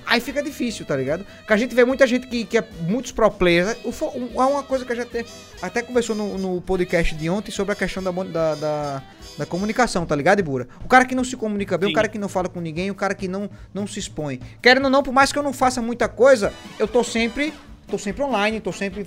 Aí fica difícil, tá ligado? Porque a gente vê muita gente que, que é muitos pro players. É uma coisa que a gente até, até conversou no, no podcast de ontem sobre a questão da, da, da, da comunicação, tá ligado, Ibura? O cara que não se comunica bem, Sim. o cara que não fala com ninguém, o cara que não, não se expõe. Querendo ou não, por mais que eu não faça muita coisa, eu tô sempre. Tô sempre online, tô sempre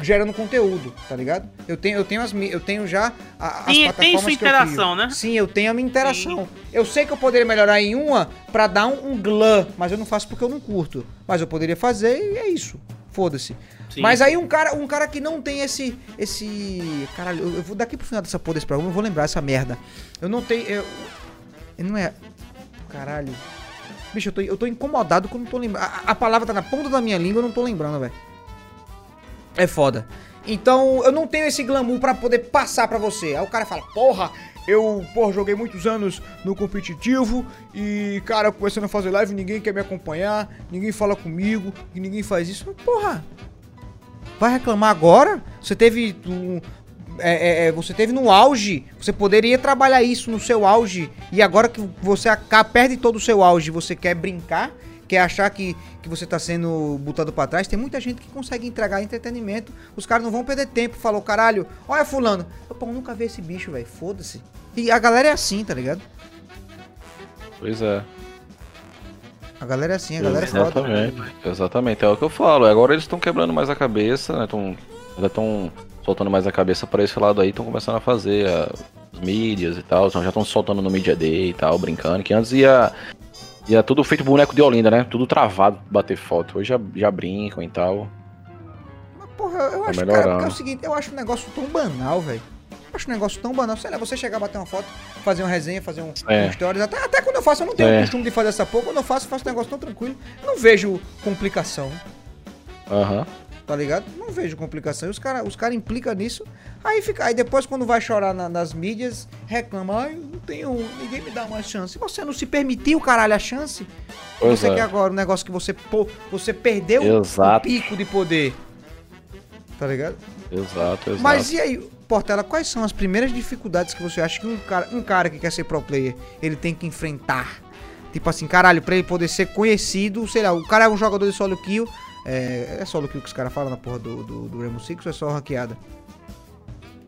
gerando conteúdo, tá ligado? Eu tenho, eu tenho, as, eu tenho já a, as Tem- tem plataformas sua interação, né? Sim, eu tenho a minha interação. Eu sei que eu poderia melhorar em uma pra dar um, um glam, mas eu não faço porque eu não curto. Mas eu poderia fazer e é isso. Foda-se. Sim. Mas aí um cara, um cara que não tem esse. esse. Caralho, eu, eu vou daqui pro final dessa porra desse programa, eu vou lembrar essa merda. Eu não tenho. Eu não é. Caralho. Bicho, eu tô, eu tô incomodado quando não tô lembrando. A, a palavra tá na ponta da minha língua, eu não tô lembrando, velho. É foda. Então, eu não tenho esse glamour pra poder passar pra você. Aí o cara fala, porra, eu, porra, joguei muitos anos no competitivo e, cara, começando a fazer live, ninguém quer me acompanhar, ninguém fala comigo, ninguém faz isso. Porra, vai reclamar agora? Você teve um, é, é, é, você teve no auge, você poderia trabalhar isso no seu auge e agora que você perde todo o seu auge, você quer brincar, quer achar que, que você tá sendo botado pra trás, tem muita gente que consegue entregar entretenimento, os caras não vão perder tempo, falou, caralho, olha fulano, eu pô, nunca vi esse bicho, velho, foda-se. E a galera é assim, tá ligado? Pois é. A galera é assim, a galera é foda. Exatamente. Exatamente, é o que eu falo. Agora eles estão quebrando mais a cabeça, né? Tão, ainda estão soltando mais a cabeça para esse lado aí, estão começando a fazer a- as mídias e tal. então já estão soltando no Media Day e tal, brincando. Que antes ia, ia tudo feito boneco de Olinda, né? Tudo travado pra bater foto. Hoje já, já brincam e tal. Mas, porra, eu Tá acho, cara, melhorando. porque é o seguinte, eu acho um negócio tão banal, velho. Eu acho um negócio tão banal. Sei lá, você chegar, bater uma foto, fazer uma resenha, fazer um, É. um stories. Até, até quando eu faço, eu não tenho o É. costume de fazer essa porra. Quando eu faço, eu faço um negócio tão tranquilo. Eu não vejo complicação, Aham. Tá ligado? Não vejo complicação. E os caras os cara implicam nisso. Aí fica. Aí depois, quando vai chorar na- nas mídias, reclama. Ai, não tenho. Ninguém me dá uma chance. Você não se permitiu, caralho, a chance. Pois você é. quer agora um negócio que você, pô, você perdeu o Exato. pico de poder. Tá ligado? Exato, exato. Mas e aí, Portela, quais são as primeiras dificuldades que você acha que um cara, um cara que quer ser pro player, ele tem que enfrentar? Tipo assim, caralho, pra ele poder ser conhecido, sei lá, o cara é um jogador de solo kill, é, é solo que os caras falam na porra do, do, do Rainbow Six ou é só ranqueada?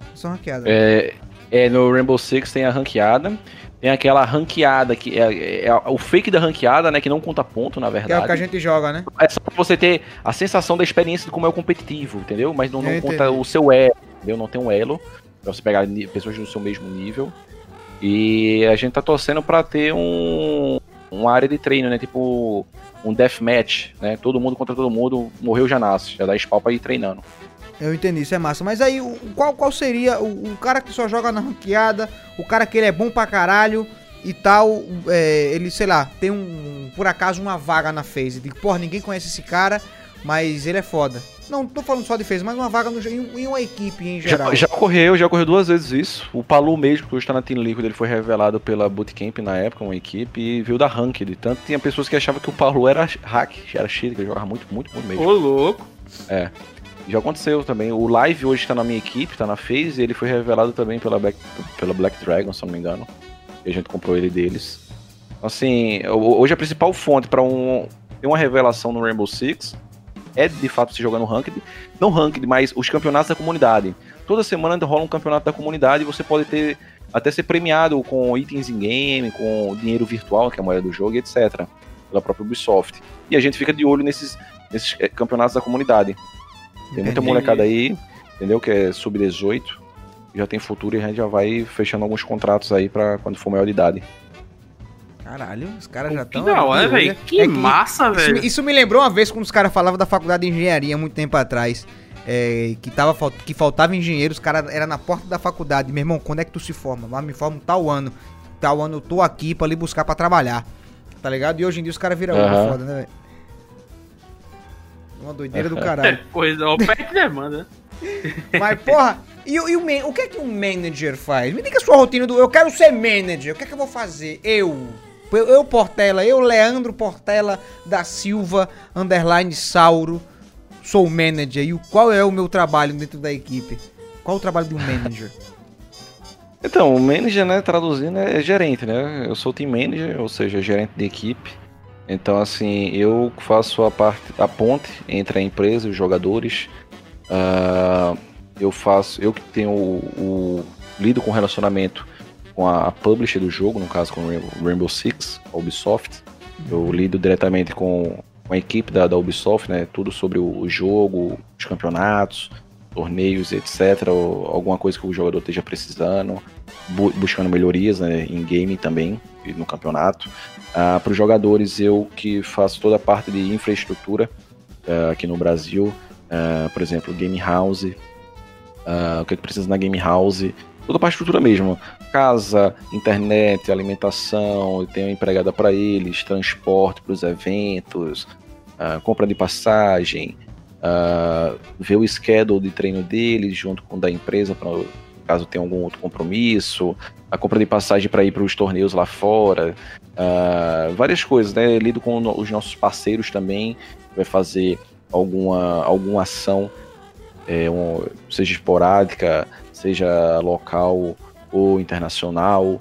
É só ranqueada. É, é, no Rainbow Six tem a ranqueada. Tem aquela ranqueada que é, é o fake da ranqueada, né? Que não conta ponto, na que é o verdade. que a gente joga, né? É só pra você ter a sensação da experiência de como é o competitivo, entendeu? Mas não, não conta o seu elo, entendeu? Não tem um elo pra você pegar pessoas do seu mesmo nível. E a gente tá torcendo pra ter um uma área de treino, né? Tipo um deathmatch, né? Todo mundo contra todo mundo, morreu já nasce, já dá spawn pra ir treinando. Eu entendi, isso é massa. Mas aí, qual, qual seria o, o cara que só joga na ranqueada, o cara que ele é bom pra caralho e tal, é, ele, sei lá, tem um, por acaso, uma vaga na FaZe. De, porra, ninguém conhece esse cara, mas ele é foda. Não tô falando só de FaZe, mas uma vaga no, em, em uma equipe em geral. Já, já ocorreu, já ocorreu duas vezes isso. O Palu mesmo, que hoje tá na Team Liquid, ele foi revelado pela Bootcamp na época, uma equipe, e viu da Ranked. Tanto tinha pessoas que achavam que o Palu era hack, era cheater, que ele jogava muito, muito, muito mesmo. Ô, louco. Já aconteceu também. O Live hoje tá na minha equipe, tá na FaZe, e ele foi revelado também pela Black, pela Black Dragon, se eu não me engano. E a gente comprou ele deles. Assim, ho- hoje a principal fonte pra um, ter uma revelação no Rainbow Six é de fato se jogar no Ranked. Não Ranked, mas os campeonatos da comunidade. Toda semana rola um campeonato da comunidade e você pode ter até ser premiado com itens in game, com dinheiro virtual, que é a moeda do jogo, etc. Pela própria Ubisoft. E a gente fica de olho nesses, nesses eh, campeonatos da comunidade. Tem muita Entendi. molecada aí, entendeu? Que é sub-18. Já tem futuro e a gente já vai fechando alguns contratos aí pra quando for maior de idade. Caralho, os caras já Que estão. da hora, velho. Que massa, Isso, velho. isso me lembrou uma vez quando os caras falavam da faculdade de engenharia muito tempo atrás. é, que, tava, que faltava engenheiro, os caras era na porta da faculdade. Meu irmão, quando é que tu se forma? Mas me formo tal ano. Tal ano eu tô aqui pra ali buscar pra trabalhar. Tá ligado? E hoje em dia os caras viram uma foda, né, velho? Uma doideira do caralho. (laughs) Coisa, oferta e demanda. (laughs) Mas, porra, e, o- e o, man- o que é que um manager faz? Me diga a sua rotina do. Eu quero ser manager. O que é que eu vou fazer? Eu. Eu, eu, Portela, eu, Leandro Portela da Silva, underline Sauro, sou manager. E o- qual é o meu trabalho dentro da equipe? Qual o trabalho de um manager? (laughs) Então, o manager, né, traduzindo, é gerente, né? Eu sou team manager, ou seja, gerente de equipe. Então, assim, eu faço a parte, a ponte entre a empresa e os jogadores. Ah, eu faço, eu que tenho o, o- lido com relacionamento com a publisher do jogo, no caso com o Rainbow- Rainbow Six, a Ubisoft. Eu lido diretamente com, com a equipe da, da Ubisoft, né? Tudo sobre o, o jogo, os campeonatos, torneios, etc. Ou alguma coisa que o jogador esteja precisando, bu- buscando melhorias né, em game também, e no campeonato. Para os jogadores, eu que faço toda a parte de infraestrutura, uh, aqui no Brasil. Uh, por exemplo, Game House. Uh, o que, é que precisa na Game House? Toda a parte estrutura mesmo. Casa, internet, alimentação, tem uma empregada para eles, transporte para os eventos, compra de passagem, ver o schedule de treino deles junto com o da empresa para caso tenha algum outro compromisso, a compra de passagem para ir para os torneios lá fora, uh, várias coisas, né? Lido com os nossos parceiros também, vai fazer alguma, alguma ação, é, um, seja esporádica, seja local ou internacional.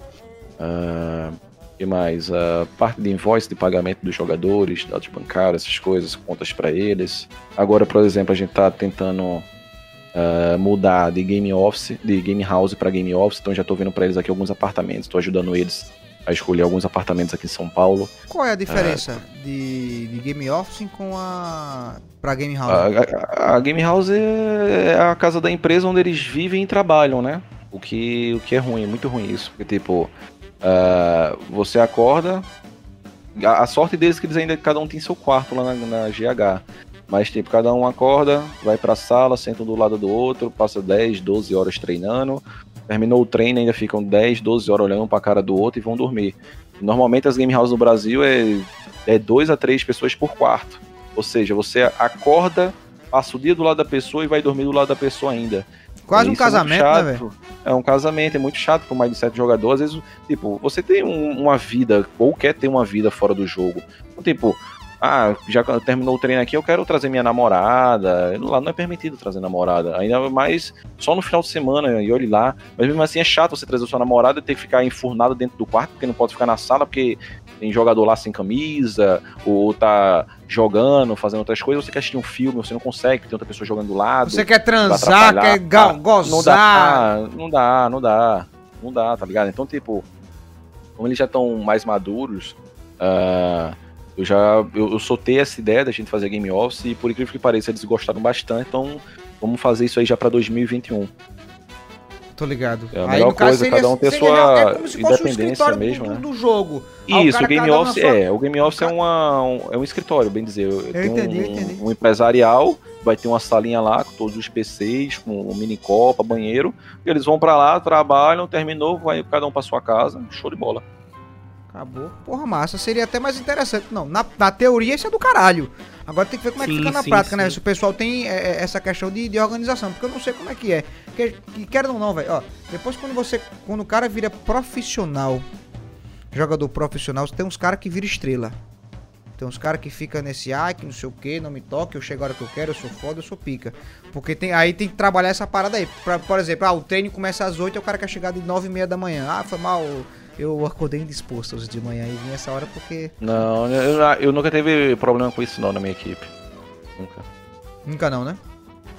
Uh, e mais? A parte de invoice de pagamento dos jogadores, dados bancários, essas coisas, contas para eles. Agora, por exemplo, a gente está tentando uh, mudar de game office, de game house para game office, então já estou vendo para eles aqui alguns apartamentos, estou ajudando eles a escolher alguns apartamentos aqui em São Paulo. Qual é a diferença uh, de, de, game office com a para game house? A, a, a, game house é, é a casa da empresa onde eles vivem e trabalham, né? O que, o que é ruim, é muito ruim isso, porque tipo uh, você acorda, a, a, sorte deles é que eles ainda cada um tem seu quarto lá na, na GH. Mas, tipo, cada um acorda, vai pra sala, senta um do lado do outro, passa 10, 12 horas treinando. Terminou o treino, ainda ficam 10, 12 horas olhando pra cara do outro e vão dormir. Normalmente as game houses no Brasil é, é dois a três pessoas por quarto. Ou seja, você acorda, passa o dia do lado da pessoa e vai dormir do lado da pessoa ainda. Quase um é casamento, é né, velho? É um casamento, é muito chato mais de sete jogadores. Às vezes, tipo, você tem um, uma vida, ou quer ter uma vida fora do jogo. Então, tipo, ah, já terminou o treino aqui, eu quero trazer minha namorada. Lá não é permitido trazer namorada. Ainda mais só no final de semana, e olhe lá. Mas mesmo assim é chato você trazer sua namorada e ter que ficar enfurnado dentro do quarto, porque não pode ficar na sala, porque tem jogador lá sem camisa, ou tá jogando, fazendo outras coisas, você quer assistir um filme, você não consegue, tem outra pessoa jogando do lado. Você quer transar, quer ah, gozar. Não dá, não dá, não dá. Não dá, tá ligado? Então, tipo, como eles já estão mais maduros, uh, eu já eu, eu soltei essa ideia da gente fazer Game Office e por incrível que pareça eles gostaram bastante, então vamos fazer isso aí já para 2021. Tô ligado. É a melhor aí, coisa, seria, cada um ter sua é como se independência um mesmo, do, né? Do jogo. Isso, o, o Game Office sua... é, o Game Office é uma um, é um escritório, bem dizer. Eu entendi, um, entendi. um empresarial, vai ter uma salinha lá com todos os PCs, com um mini copa, banheiro, e eles vão para lá, trabalham, terminou, vai cada um para sua casa, show de bola. Acabou. Porra, massa. Seria até mais interessante. Não, na, na teoria isso é do caralho. Agora tem que ver como sim, é que fica na sim, prática, né? sim. né? Se o pessoal tem é, é, essa questão de, de organização. Porque eu não sei como é que é. Porque, que, quer ou não, velho. Ó, depois quando você. Quando o cara vira profissional, jogador profissional, tem uns caras que vira estrela. Tem uns caras que fica nesse ai, que não sei o que, não me toque, eu chego a hora que eu quero, eu sou foda, eu sou pica. Porque tem, aí tem que trabalhar essa parada aí. Pra, por exemplo, ah, o treino começa às 8 e o cara quer chegar de 9 e meia da manhã. Ah, foi mal eu acordei indisposto hoje de manhã e vim essa hora porque. Não, eu, eu nunca teve problema com isso não na minha equipe. Nunca. Nunca não, né?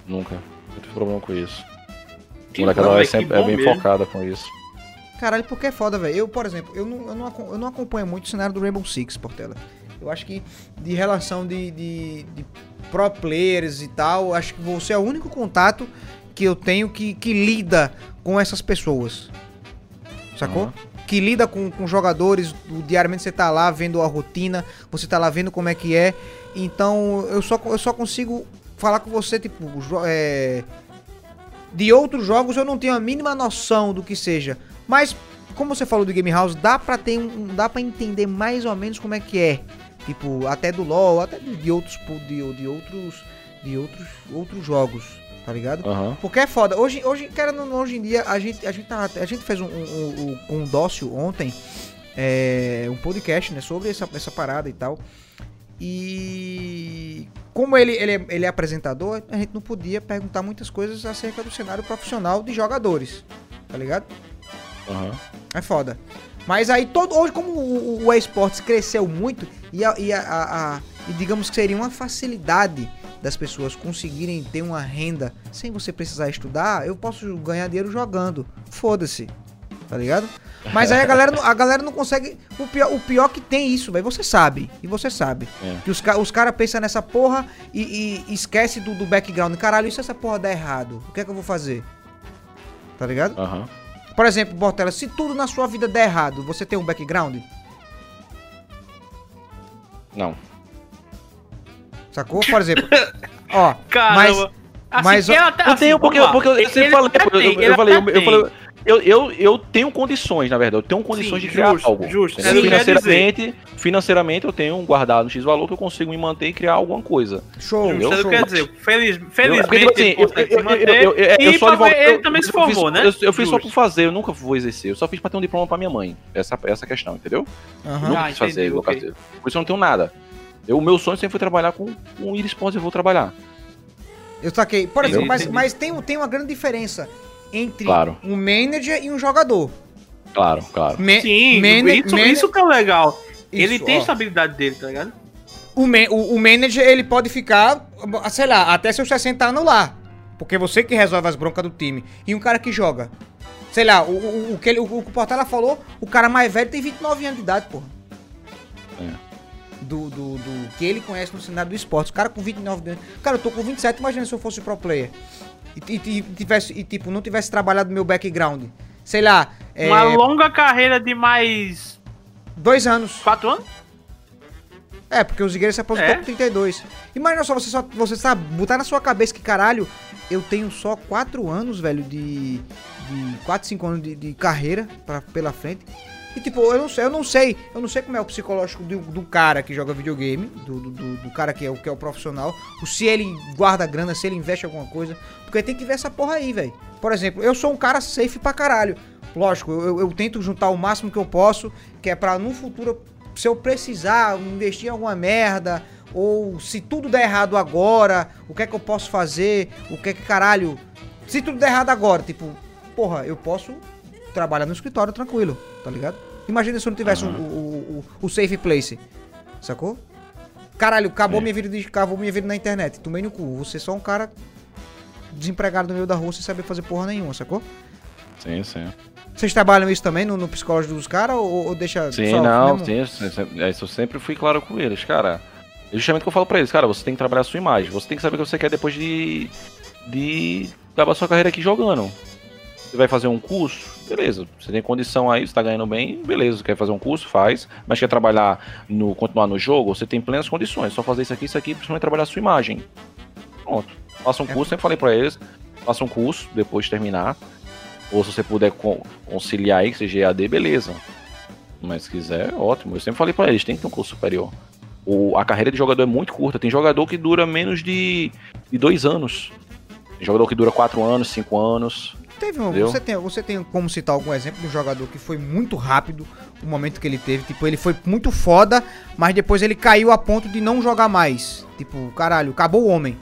Nunca. Não tive problema com isso. A molecada é, sempre, é bem mesmo. focada com isso. Caralho, porque é foda, velho. Eu, por exemplo, eu não, eu, não, eu não acompanho muito o cenário do Rainbow Six, Portela. Eu acho que de relação de, de, de pro players e tal, acho que você é o único contato que eu tenho que, que lida com essas pessoas. Sacou? Uhum que lida com, com jogadores, diariamente você tá lá vendo a rotina, você tá lá vendo como é que é. Então eu só, eu só consigo falar com você, tipo, é, de outros jogos eu não tenho a mínima noção do que seja. Mas, como você falou do Game House, dá pra, ter um, dá pra entender mais ou menos como é que é. Tipo, até do LoL, até de, de outros, de, de outros, de outros, outros jogos tá ligado? Uhum. Porque é foda. Hoje, hoje, cara, hoje em dia, a gente, a gente, tá, a gente fez um, um, um, um dócio ontem, é, um podcast, né, sobre essa, essa parada e tal. E como ele, ele, é, ele é apresentador, a gente não podia perguntar muitas coisas acerca do cenário profissional de jogadores, tá ligado? Uhum. É foda. Mas aí, todo, hoje, como o, o esportes cresceu muito, e, a, e, a, a, a, e digamos que seria uma facilidade das pessoas conseguirem ter uma renda sem você precisar estudar, eu posso ganhar dinheiro jogando. Foda-se. Tá ligado? Mas aí a galera, a galera não consegue. O pior, o pior que tem isso, velho. Você sabe. E você sabe. É. Que os, os caras pensam nessa porra e, e esquece do, do, background. Caralho, e se essa porra der errado? O que é que eu vou fazer? Tá ligado? Uhum. Por exemplo, Bortela, se tudo na sua vida der errado, você tem um background? Não. Sacou? Por exemplo. (laughs) ó, Caramba. Assim, mas ele até- Eu assim, tenho, porque, porque eu sempre ele falei, eu, eu, eu falei, eu, eu falei, eu, eu, eu tenho condições, na verdade, eu tenho condições Sim, de criar justo, algo. justo. É, quer financeiramente, financeiramente eu tenho um guardado um X valor que eu consigo me manter e criar alguma coisa. show? Isso show. quer dizer, feliz, Eu- felizmente porque, tipo assim, eu- se eu- eu- eu- eu- eu e pra- advogado- ele eu- também se eu formou, fiz- né? Eu, eu fiz só Justo. por fazer, eu nunca vou exercer. Eu só fiz pra ter um diploma pra minha mãe. Essa, essa é questão, entendeu? Aham. Nunca Ah, quis fazer entendi, caseiro. Por isso eu não tenho nada. Eu, o meu sonho sempre foi trabalhar com, com eSports, eu vou trabalhar. Eu saquei. Por exemplo, mas, mas tem, um- tem uma grande diferença entre Claro. um manager e um jogador. Claro, claro. Ma- Sim, mana- isso, mana- isso que é legal. ele Isso, tem a ó. estabilidade dele, tá ligado? O, o- o manager, ele pode ficar, sei lá, até seus 60 anos lá. Porque você que resolve as broncas do time. E um cara que joga. Sei lá, o, o, o que, ele, o, o que o Portela falou, o cara mais velho tem 29 anos de idade, porra. Do, do, do que ele conhece no cenário do esporte. O cara com 29 anos. Cara, eu tô com 27, imagina se eu fosse pro player. E, e- tivesse, e tipo, não tivesse trabalhado meu background. Sei lá, é, Uma longa carreira de mais dois anos. quatro anos? É, porque o Zigueira se aposentou É? com 32. Imagina só, você só, você sabe, botar na sua cabeça que, caralho, eu tenho só 4 anos, velho, de. de 4, 5 anos de, de carreira pra, pela frente. E tipo, eu não sei, eu não sei, eu não sei como é o psicológico do, do cara que joga videogame, do, do, do- cara que é, o, que é o profissional, se ele guarda grana, se ele investe alguma coisa, porque tem que ver essa porra aí, velho. Por exemplo, eu sou um cara safe pra caralho. Lógico, eu, eu tento juntar o máximo que eu posso, que é pra no futuro, se eu precisar investir em alguma merda, ou se tudo der errado agora, o que é que eu posso fazer, o que é que caralho. Se tudo der errado agora, tipo, porra, eu posso trabalhar no escritório tranquilo, tá ligado? Imagina se eu não tivesse o, o, o, o safe place, sacou? Caralho, acabou É. minha vida de acabou minha vida na internet. Tomei no cu. Você é só um cara desempregado no meio da rua sem saber fazer porra nenhuma, sacou? Sim, sim. Vocês trabalham isso também no, no psicológico dos caras ou, ou deixa Sim, só não, sim, isso, isso- isso eu sempre fui claro com eles, cara. É justamente o que eu falo pra eles, cara, você tem que trabalhar a sua imagem, você tem que saber o que você quer depois de. de acabar sua carreira aqui jogando. Você vai fazer um curso, beleza. Você tem condição aí, você tá ganhando bem, beleza. Quer fazer um curso, faz. Mas quer trabalhar no. continuar no jogo, você tem plenas condições. Só fazer isso aqui, isso aqui, principalmente trabalhar a sua imagem. Pronto. Faça um curso, sempre falei pra eles, faça um curso, depois de terminar. Ou se você puder con- conciliar aí, que seja EAD, beleza. Mas se quiser, ótimo. Eu sempre falei pra eles, tem que ter um curso superior. O, a carreira de jogador é muito curta. Tem jogador que dura menos de, de dois anos. Tem jogador que dura quatro anos, cinco anos. Teve um, você, tem, você tem como citar algum exemplo de um jogador que foi muito rápido o momento que ele teve? Tipo, ele foi muito foda, mas depois ele caiu a ponto de não jogar mais. Tipo, caralho, acabou o homem.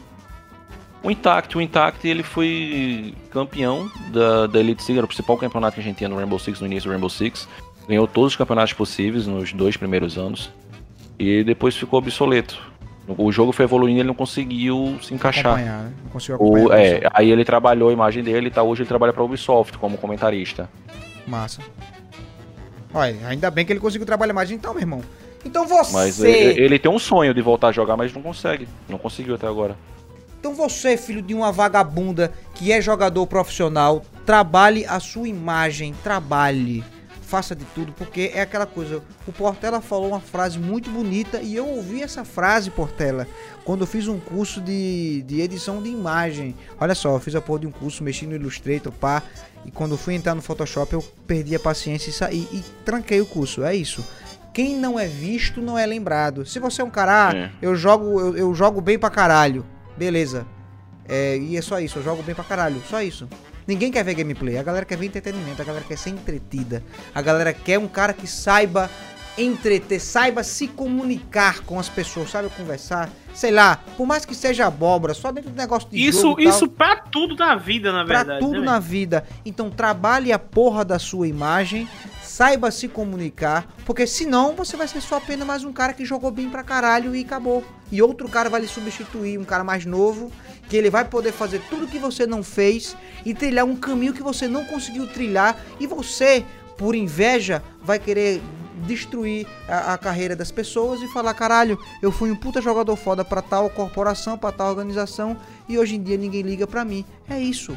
O Intact, o Intact, ele foi campeão da, da Elite Six, era o principal campeonato que a gente tinha no Rainbow Six, no início do Rainbow Six. Ganhou todos os campeonatos possíveis nos dois primeiros anos. E depois ficou obsoleto. O jogo foi evoluindo e ele não conseguiu se encaixar. Acompanhar, né? Não conseguiu acompanhar. O, é, aí ele trabalhou a imagem dele e tá, hoje ele trabalha pra Ubisoft como comentarista. Massa. Olha, ainda bem que ele conseguiu trabalhar mais então, meu irmão. Então você. Mas ele, ele tem um sonho de voltar a jogar, mas não consegue. Não conseguiu até agora. Então você, filho de uma vagabunda que é jogador profissional, trabalhe a sua imagem, trabalhe. Faça de tudo, porque é aquela coisa. O Portela falou uma frase muito bonita e eu ouvi essa frase, Portela, quando eu fiz um curso de, de edição de imagem. Olha só, eu fiz a porra de um curso, mexi no Illustrator, pá, e quando fui entrar no Photoshop eu perdi a paciência e saí e tranquei o curso. É isso. Quem não é visto não é lembrado. Se você é um cara, ah, É. eu jogo, eu, eu jogo bem pra caralho. Beleza. É, e é só isso, eu jogo bem pra caralho. Só isso. Ninguém quer ver gameplay, a galera quer ver entretenimento, a galera quer ser entretida. A galera quer um cara que saiba entreter, saiba se comunicar com as pessoas, saiba conversar. Sei lá, por mais que seja abóbora, só dentro do negócio de Isso, jogo isso pra tudo na vida, na Pra verdade. tudo né, na vida. Então trabalhe a porra da sua imagem, saiba se comunicar, porque senão você vai ser só apenas mais um cara que jogou bem pra caralho e acabou. E outro cara vai lhe substituir, um cara mais novo, que ele vai poder fazer tudo que você não fez e trilhar um caminho que você não conseguiu trilhar e você, por inveja, vai querer destruir a, a carreira das pessoas e falar, caralho, eu fui um puta jogador foda pra tal corporação, pra tal organização e hoje em dia ninguém liga pra mim. É isso.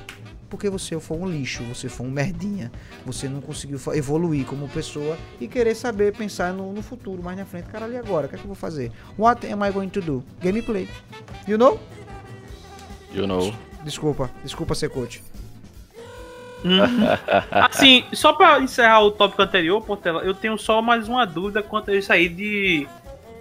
porque você foi um lixo, você foi um merdinha, você não conseguiu evoluir como pessoa e querer saber pensar no, no futuro, mais na frente. Caralho, e agora? O que é que eu vou fazer? What am I going to do? Gameplay. You know? You know. Desculpa, desculpa ser coach. Assim, só pra encerrar o tópico anterior, Portela, eu tenho só mais uma dúvida quanto a isso aí de,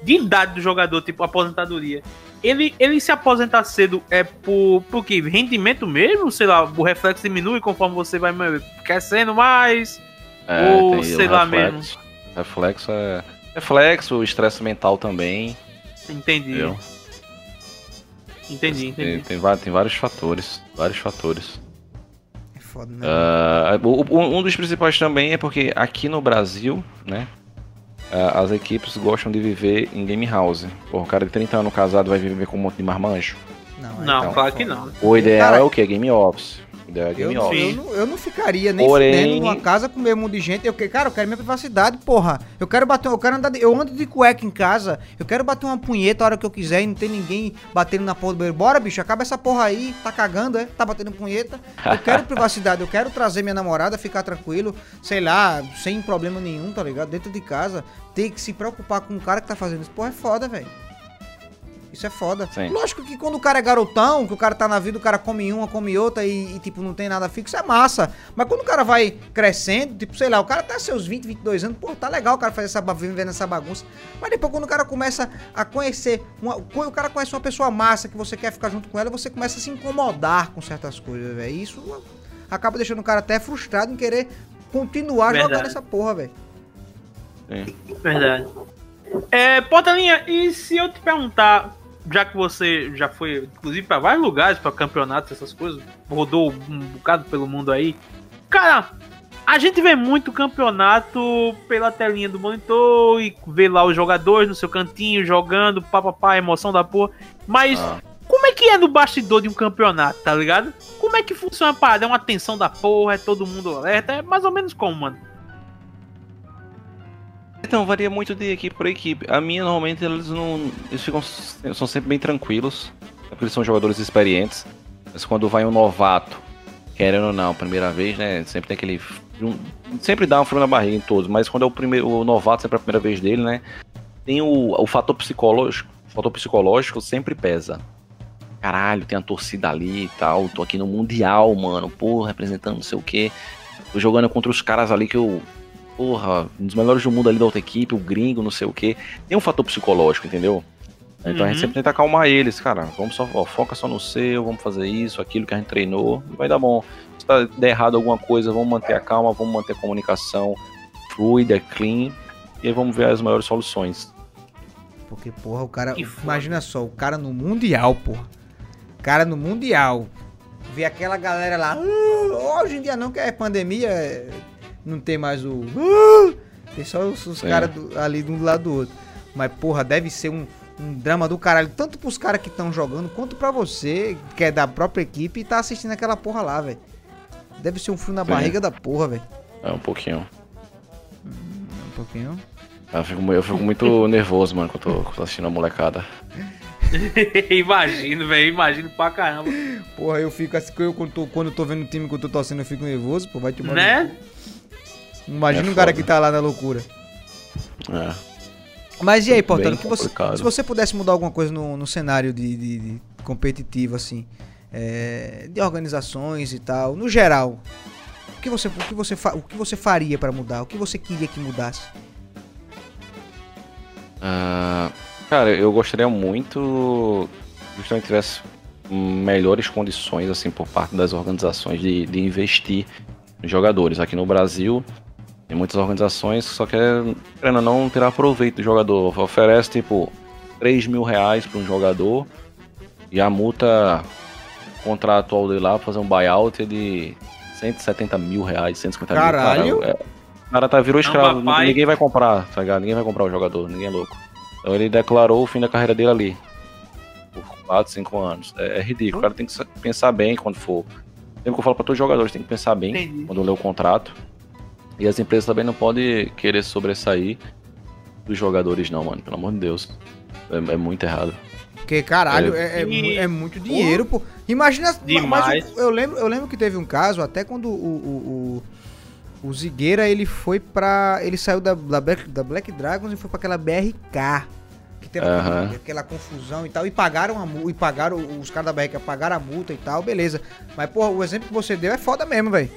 de idade do jogador, tipo aposentadoria. Ele, ele se aposentar cedo é por, por quê? Rendimento mesmo? Sei lá, o reflexo diminui conforme você vai crescendo mais? Ou tem o sei lá reflexo. Reflexo é. Reflexo, estresse mental também. Entendi. Entendeu? Entendi, Tem, entendi. tem, va- tem vários fatores. Vários fatores. É foda, né? O- um dos principais também é porque aqui no Brasil, né? as equipes gostam de viver em game house. Porra, o cara de 30 anos casado vai viver com um monte de marmanjo. Não, aí Não, tá claro foda. que não. O ideal Cara, é o quê? Game Office. Eu, game não, Office. eu, não, eu não ficaria nem Porém- fudendo numa casa com o mesmo monte de gente. Eu, cara, eu quero minha privacidade, porra. Eu quero bater, eu quero andar, de- eu ando de cueca em casa. Eu quero bater uma punheta a hora que eu quiser e não tem ninguém batendo na porra do banheiro. Bora, bicho, acaba essa porra aí. Tá cagando, é? Tá batendo punheta. Eu quero (laughs) privacidade, eu quero trazer minha namorada, ficar tranquilo, sei lá, sem problema nenhum, tá ligado? Dentro de casa. Ter que se preocupar com o cara que tá fazendo isso. Porra, é foda, velho. Isso é foda. Sim. Lógico que quando o cara é garotão, que o cara tá na vida, o cara come uma, come outra e, e, tipo, não tem nada fixo, é massa. Mas quando o cara vai crescendo, tipo, sei lá, o cara tá seus 20, 22 anos, pô, tá legal o cara fazer essa, ba- vivendo essa bagunça. Mas depois quando o cara começa a conhecer, uma, quando o cara conhece uma pessoa massa que você quer ficar junto com ela, você começa a se incomodar com certas coisas, velho. E Isso acaba deixando o cara até frustrado em querer continuar Verdade. jogando essa porra, velho. Verdade. É, Portelinha, e se eu te perguntar, já que você já foi, inclusive, pra vários lugares, pra campeonatos, essas coisas, rodou um bocado pelo mundo aí, cara, a gente vê muito campeonato pela telinha do monitor e vê lá os jogadores no seu cantinho jogando, papapá, emoção da porra, mas. Ah. Como é que é no bastidor de um campeonato, tá ligado? Como é que funciona a parada? É uma tensão da porra, é todo mundo alerta? É mais ou menos como, mano? Então, varia muito de equipe por equipe. A minha, normalmente, eles não. Eles ficam. São sempre bem tranquilos. Porque eles são jogadores experientes. Mas quando vai um novato, querendo ou não, primeira vez, né? Sempre tem aquele. um- sempre dá um frio na barriga em todos. Mas quando é o primeiro. O novato, sempre é a primeira vez dele, né? Tem o, o fator psicológico. O fator psicológico sempre pesa. Caralho, tem a torcida ali e tal. Tô aqui no Mundial, mano. Pô, representando não sei o quê. Tô jogando contra os caras ali que eu porra, um dos melhores do mundo ali da outra equipe, o gringo, não sei o que. Tem um fator psicológico, entendeu? Então a gente Uhum. sempre tenta acalmar eles, cara. Vamos só, ó, foca só no seu, vamos fazer isso, aquilo que a gente treinou, vai dar bom. Se tá, der errado alguma coisa, vamos manter a calma, vamos manter a comunicação fluida, clean, e aí vamos ver as maiores soluções. Porque, porra, o cara. Que foda. Imagina só, o cara no Mundial, porra. O cara no Mundial. Vê aquela galera lá. "Ah", hoje em dia não, que é pandemia. É, Não tem mais o. "Ah", Tem só os, os Sim. caras ali de um lado do outro. Mas, porra, deve ser um, um drama do caralho. Tanto pros caras que estão jogando, quanto pra você, que é da própria equipe e tá assistindo aquela porra lá, velho. Deve ser um frio na Sim. barriga da porra, velho. É um pouquinho. Um pouquinho. Eu fico, eu fico muito (laughs) nervoso, mano, quando eu tô, quando eu tô assistindo a molecada. (laughs) imagino, velho, imagino pra caramba. Porra, eu fico assim, eu, quando, tô, quando eu tô vendo o time que eu tô torcendo, eu fico nervoso, pô, vai te mandar. Né? Imagina É um cara que tá lá na loucura. É. Mas e aí, Portano, você, se você pudesse mudar alguma coisa no, no cenário de, de- de competitivo, assim, é, de organizações e tal, no geral, o que você, o que você, o que você faria pra mudar? O que você queria que mudasse? Ah, cara, eu gostaria muito que justamente tivesse melhores condições assim por parte das organizações de, de investir em jogadores. Aqui no Brasil tem muitas organizações que só querem, querendo ou não, tirar proveito do jogador. Oferece tipo 3 mil reais para um jogador e a multa contratual dele lá pra fazer um buyout é de 170 mil reais, 150 Caralho! mil. Cara, é, o cara tá, virou Não, escravo, papai. ninguém vai comprar, tá ligado? Ninguém vai comprar o jogador, ninguém é louco. Então ele declarou o fim da carreira dele ali. Por 4, 5 anos. É, é ridículo. O cara tem que sa- pensar bem quando for. Sempre que eu falo pra todos os jogadores, tem que pensar bem Entendi. quando lê o contrato. E as empresas também não podem querer sobressair dos jogadores, não, mano. Pelo amor de Deus. É, é muito errado. Porque caralho, é, é, E- mu- é muito dinheiro, pô. Imagina. Demais. Mas eu, eu lembro, eu lembro que teve um caso, até quando o. o, o, o Zigueira, ele foi pra. Ele saiu da, da, Black, da Black Dragons e foi pra aquela BRK. Que teve aquela, Aham. aquela confusão e tal. E pagaram a multa. E pagaram. Os caras da BRK pagaram a multa e tal, beleza. Mas, porra, o exemplo que você deu é foda mesmo, velho.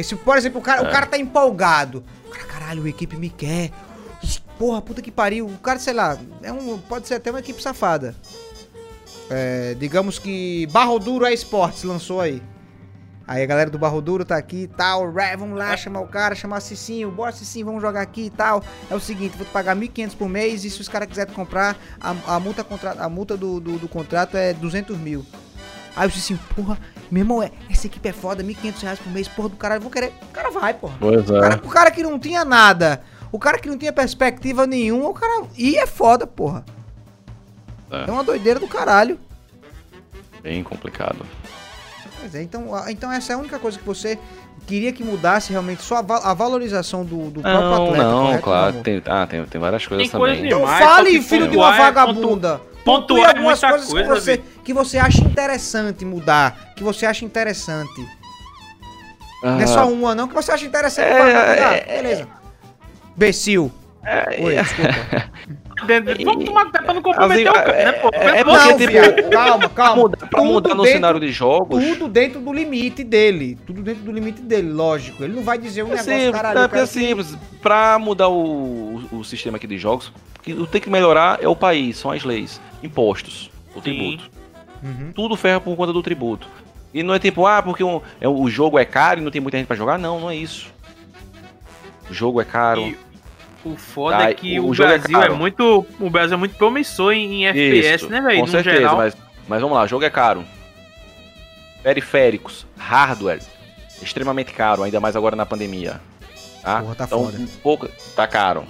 Esse, por exemplo, o cara, É. o cara tá empolgado. O cara, caralho, a equipe me quer. Porra, puta que pariu. O cara, sei lá, é um, pode ser até uma equipe safada. É, digamos que Barro Duro é Esportes lançou aí. Aí a galera do Barro Duro tá aqui e tal. Ré, vamos lá chamar o cara, chamar Cicinho. Bora Cicinho, vamos jogar aqui e tal. É o seguinte, vou te pagar 1.500 por mês e se os caras quiserem comprar, a, a multa, contra, a multa do, do, do contrato é 200 mil. Aí o Cicinho, porra, meu irmão, é- essa equipe é foda, 1.500 reais por mês, porra do caralho, vou querer. O cara vai, porra. Pois O cara, é. o cara que não tinha nada, o cara que não tinha perspectiva nenhuma, o cara. E é foda, porra. É. É uma doideira do caralho. Bem complicado. Pois é, então, então essa é a única coisa que você queria que mudasse realmente só a, va- a valorização do, do próprio Não, atleta. não, correto, claro. Tem, ah, tem, tem várias coisas Tem coisa também. Então demais, só fale, filho de uma é vagabunda. Pontue pontuar é algumas muita coisas coisa, que, você, que você acha interessante mudar, que você acha interessante. Ah, Não é só uma, não, que você acha interessante. É, falar, mudar. é, Beleza. Becil. é, Oi, desculpa. (laughs) Dentro- Vamos tomar pra não comprometer Assim, o cara, né, pô? é- é porque, não, tipo, viado, calma, (laughs) calma. pra Tudo mudar no dentro- cenário de jogos. Tudo dentro do limite dele. Tudo dentro do limite dele, lógico. Ele não vai dizer um É negócio, simples, caralho. é porque é que- simples. Pra mudar o, o, o sistema aqui de jogos, o que tem que melhorar é o país, são as leis. Impostos, o tributo. Uhum. Tudo ferra por conta do tributo. E não é tipo, ah, porque um- é, o jogo é caro e não tem muita gente pra jogar. Não, não é isso. O jogo é caro. E o foda Ah, é que o o, jogo é Brasil é, caro. muito. O Brasil é muito promissor em, em FPS, né, velho? Com No certeza, geral. mas, mas vamos lá, o jogo é caro. Periféricos, hardware, extremamente caro, ainda mais agora na pandemia. Tá? Porra, tá então, foda. um pouco, tá caro.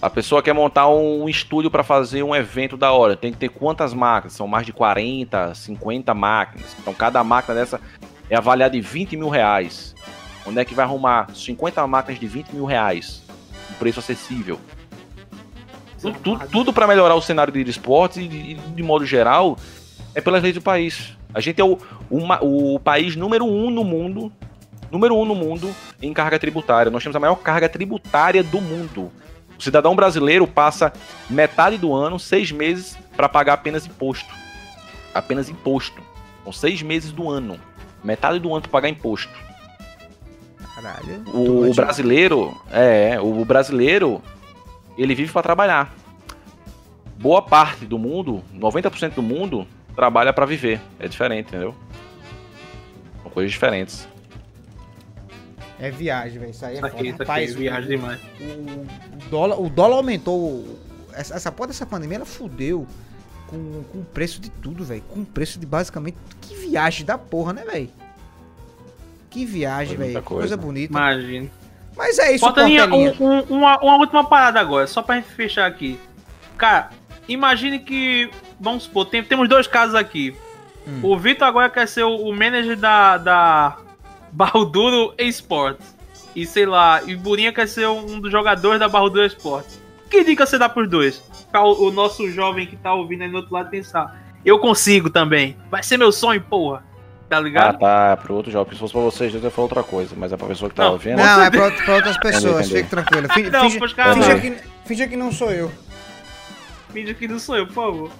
A pessoa quer montar um estúdio para fazer um evento da hora, tem que ter quantas máquinas? São mais de 40, 50 máquinas. Então cada máquina dessa é avaliada em 20 mil reais. Onde é que vai arrumar 50 máquinas de 20 mil reais? Um preço acessível. Tudo, tudo, tudo para melhorar o cenário de esportes e, de, de modo geral é pelas leis do país. A gente é o, uma- o país número um no mundo, número um no mundo em carga tributária. Nós temos a maior carga tributária do mundo. O cidadão brasileiro passa metade do ano, seis meses, para pagar apenas imposto. Apenas imposto. São seis meses do ano. Metade do ano para pagar imposto. Caralho. O, o brasileiro, é, o brasileiro, ele vive para trabalhar. Boa parte do mundo, 90% do mundo, trabalha para viver. É diferente, entendeu? São coisas diferentes. É viagem, velho. Isso aí é aqui, foda. isso aqui, Rapaz, viagem o- demais. O, dólar, o dólar aumentou. Essa, essa porra dessa pandemia, ela fudeu com, com o preço de tudo, velho. Com o preço de basicamente. Que viagem da porra, né, velho? Que viagem, velho. Que coisa. coisa bonita. Imagina. Mas é isso, um, Portelinha. um- uma, uma última parada agora, só pra gente fechar aqui. Cara, imagine que. Vamos supor, tem- temos dois casos aqui. Hum. O Vitor agora quer ser o, o manager da, da Balduro Esportes. E sei lá, e Burinha quer ser um dos jogadores da Balduro Esportes. Que dica você dá pros dois? Pra o, o nosso jovem que tá ouvindo aí do outro lado pensar. Eu consigo também. Vai ser meu sonho, porra. Tá Ah, ligado? tá. Pro outro jogo. Se fosse pra vocês, eu ia falar outra coisa. Mas é pra pessoa que tá Não, ouvindo. Não, é pra, pra outras pessoas, fique tranquilo. Fin- Não, finge, não. que, finja que não sou eu. Finge que não sou eu, por favor.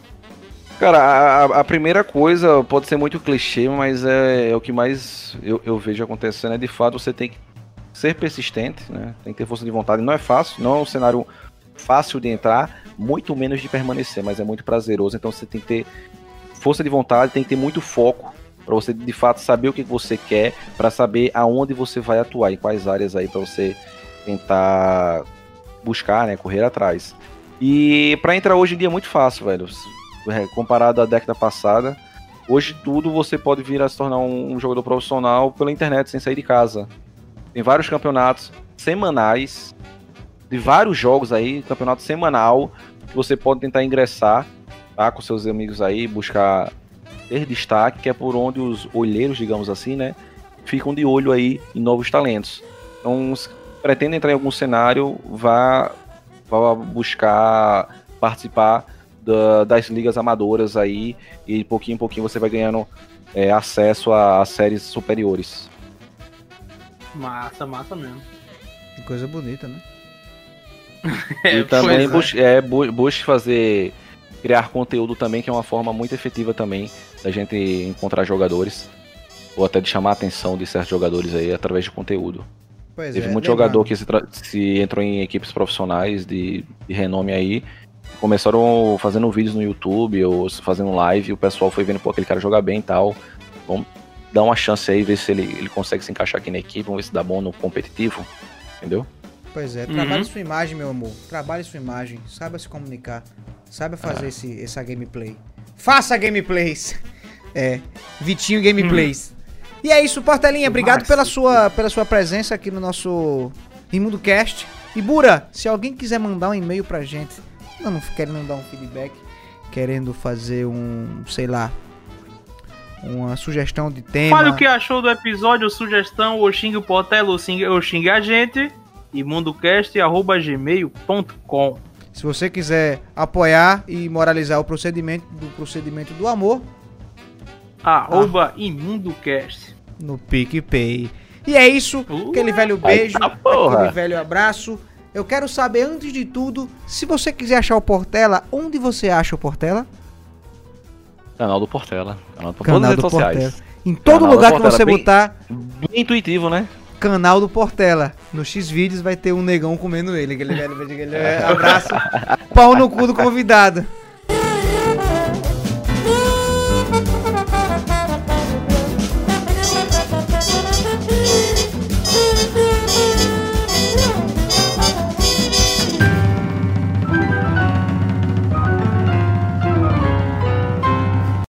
Cara, a, a- primeira coisa pode ser muito clichê, mas é, é o que mais eu, eu vejo acontecendo. É de fato você tem que ser persistente, né? Tem que ter força de vontade. Não é fácil, não é um cenário fácil de entrar, muito menos de permanecer, mas é muito prazeroso. Então você tem que ter força de vontade, tem que ter muito foco para você de fato saber o que você quer, para saber aonde você vai atuar, em quais áreas aí para você tentar buscar, né, correr atrás. E para entrar hoje em dia é muito fácil, velho. É, Comparado à década passada, hoje tudo você pode vir a se tornar um, jogador profissional pela internet sem sair de casa. Tem vários campeonatos semanais de vários jogos aí, campeonato semanal que você pode tentar ingressar, tá, com seus amigos aí, buscar ter destaque, que é por onde os olheiros, digamos assim, né, ficam de olho aí em novos talentos. Então, se pretende entrar em algum cenário, vá, vá buscar participar da- das ligas amadoras aí, e pouquinho em pouquinho você vai ganhando é, acesso a, a séries superiores. Massa, massa mesmo. Que coisa bonita, né? (laughs) É, e também pois é. busque, é, busque fazer, criar conteúdo também, que é uma forma muito efetiva também da gente encontrar jogadores, ou até de chamar a atenção de certos jogadores aí através de conteúdo. Pois Teve é, muito lembrando. jogador que se, se entrou em equipes profissionais de, de renome aí. Começaram fazendo vídeos no YouTube ou se fazendo live e o pessoal foi vendo, pô, aquele cara jogar bem e tal. Vamos dar uma chance aí, ver se ele, ele consegue se encaixar aqui na equipe, vamos ver se dá bom no competitivo. Entendeu? Pois é, Uhum. trabalhe sua imagem, meu amor. Trabalhe sua imagem. Saiba se comunicar. Saiba fazer esse, essa gameplay. Faça gameplays. (laughs) É, Vitinho Gameplays. E é isso, Portelinha. Obrigado pela sua, pela sua presença aqui no nosso Imundo Cast. E Bura, se alguém quiser mandar um e-mail pra gente, não, querendo dar um feedback, querendo fazer um, sei lá, uma sugestão de tema. Fale o que achou do episódio, sugestão, ou xingue o Portela, ou xingue, ou xingue a gente. imundocast.gmail.com Se você quiser apoiar e moralizar o procedimento do procedimento do amor, Arroba imundocast. no PicPay. E é isso, Uh, aquele velho beijo, porra. aquele velho abraço. Eu quero saber, antes de tudo, se você quiser achar o Portela, onde você acha o Portela? Canal do Portela. Canal do Canal do redes sociais. Portela. Em todo Canal lugar que Portela, você bem- botar Bem intuitivo, né? canal do Portela, no X vídeos vai ter um negão comendo ele. Aquele velho, aquele (laughs) abraço, pau no cu do convidado.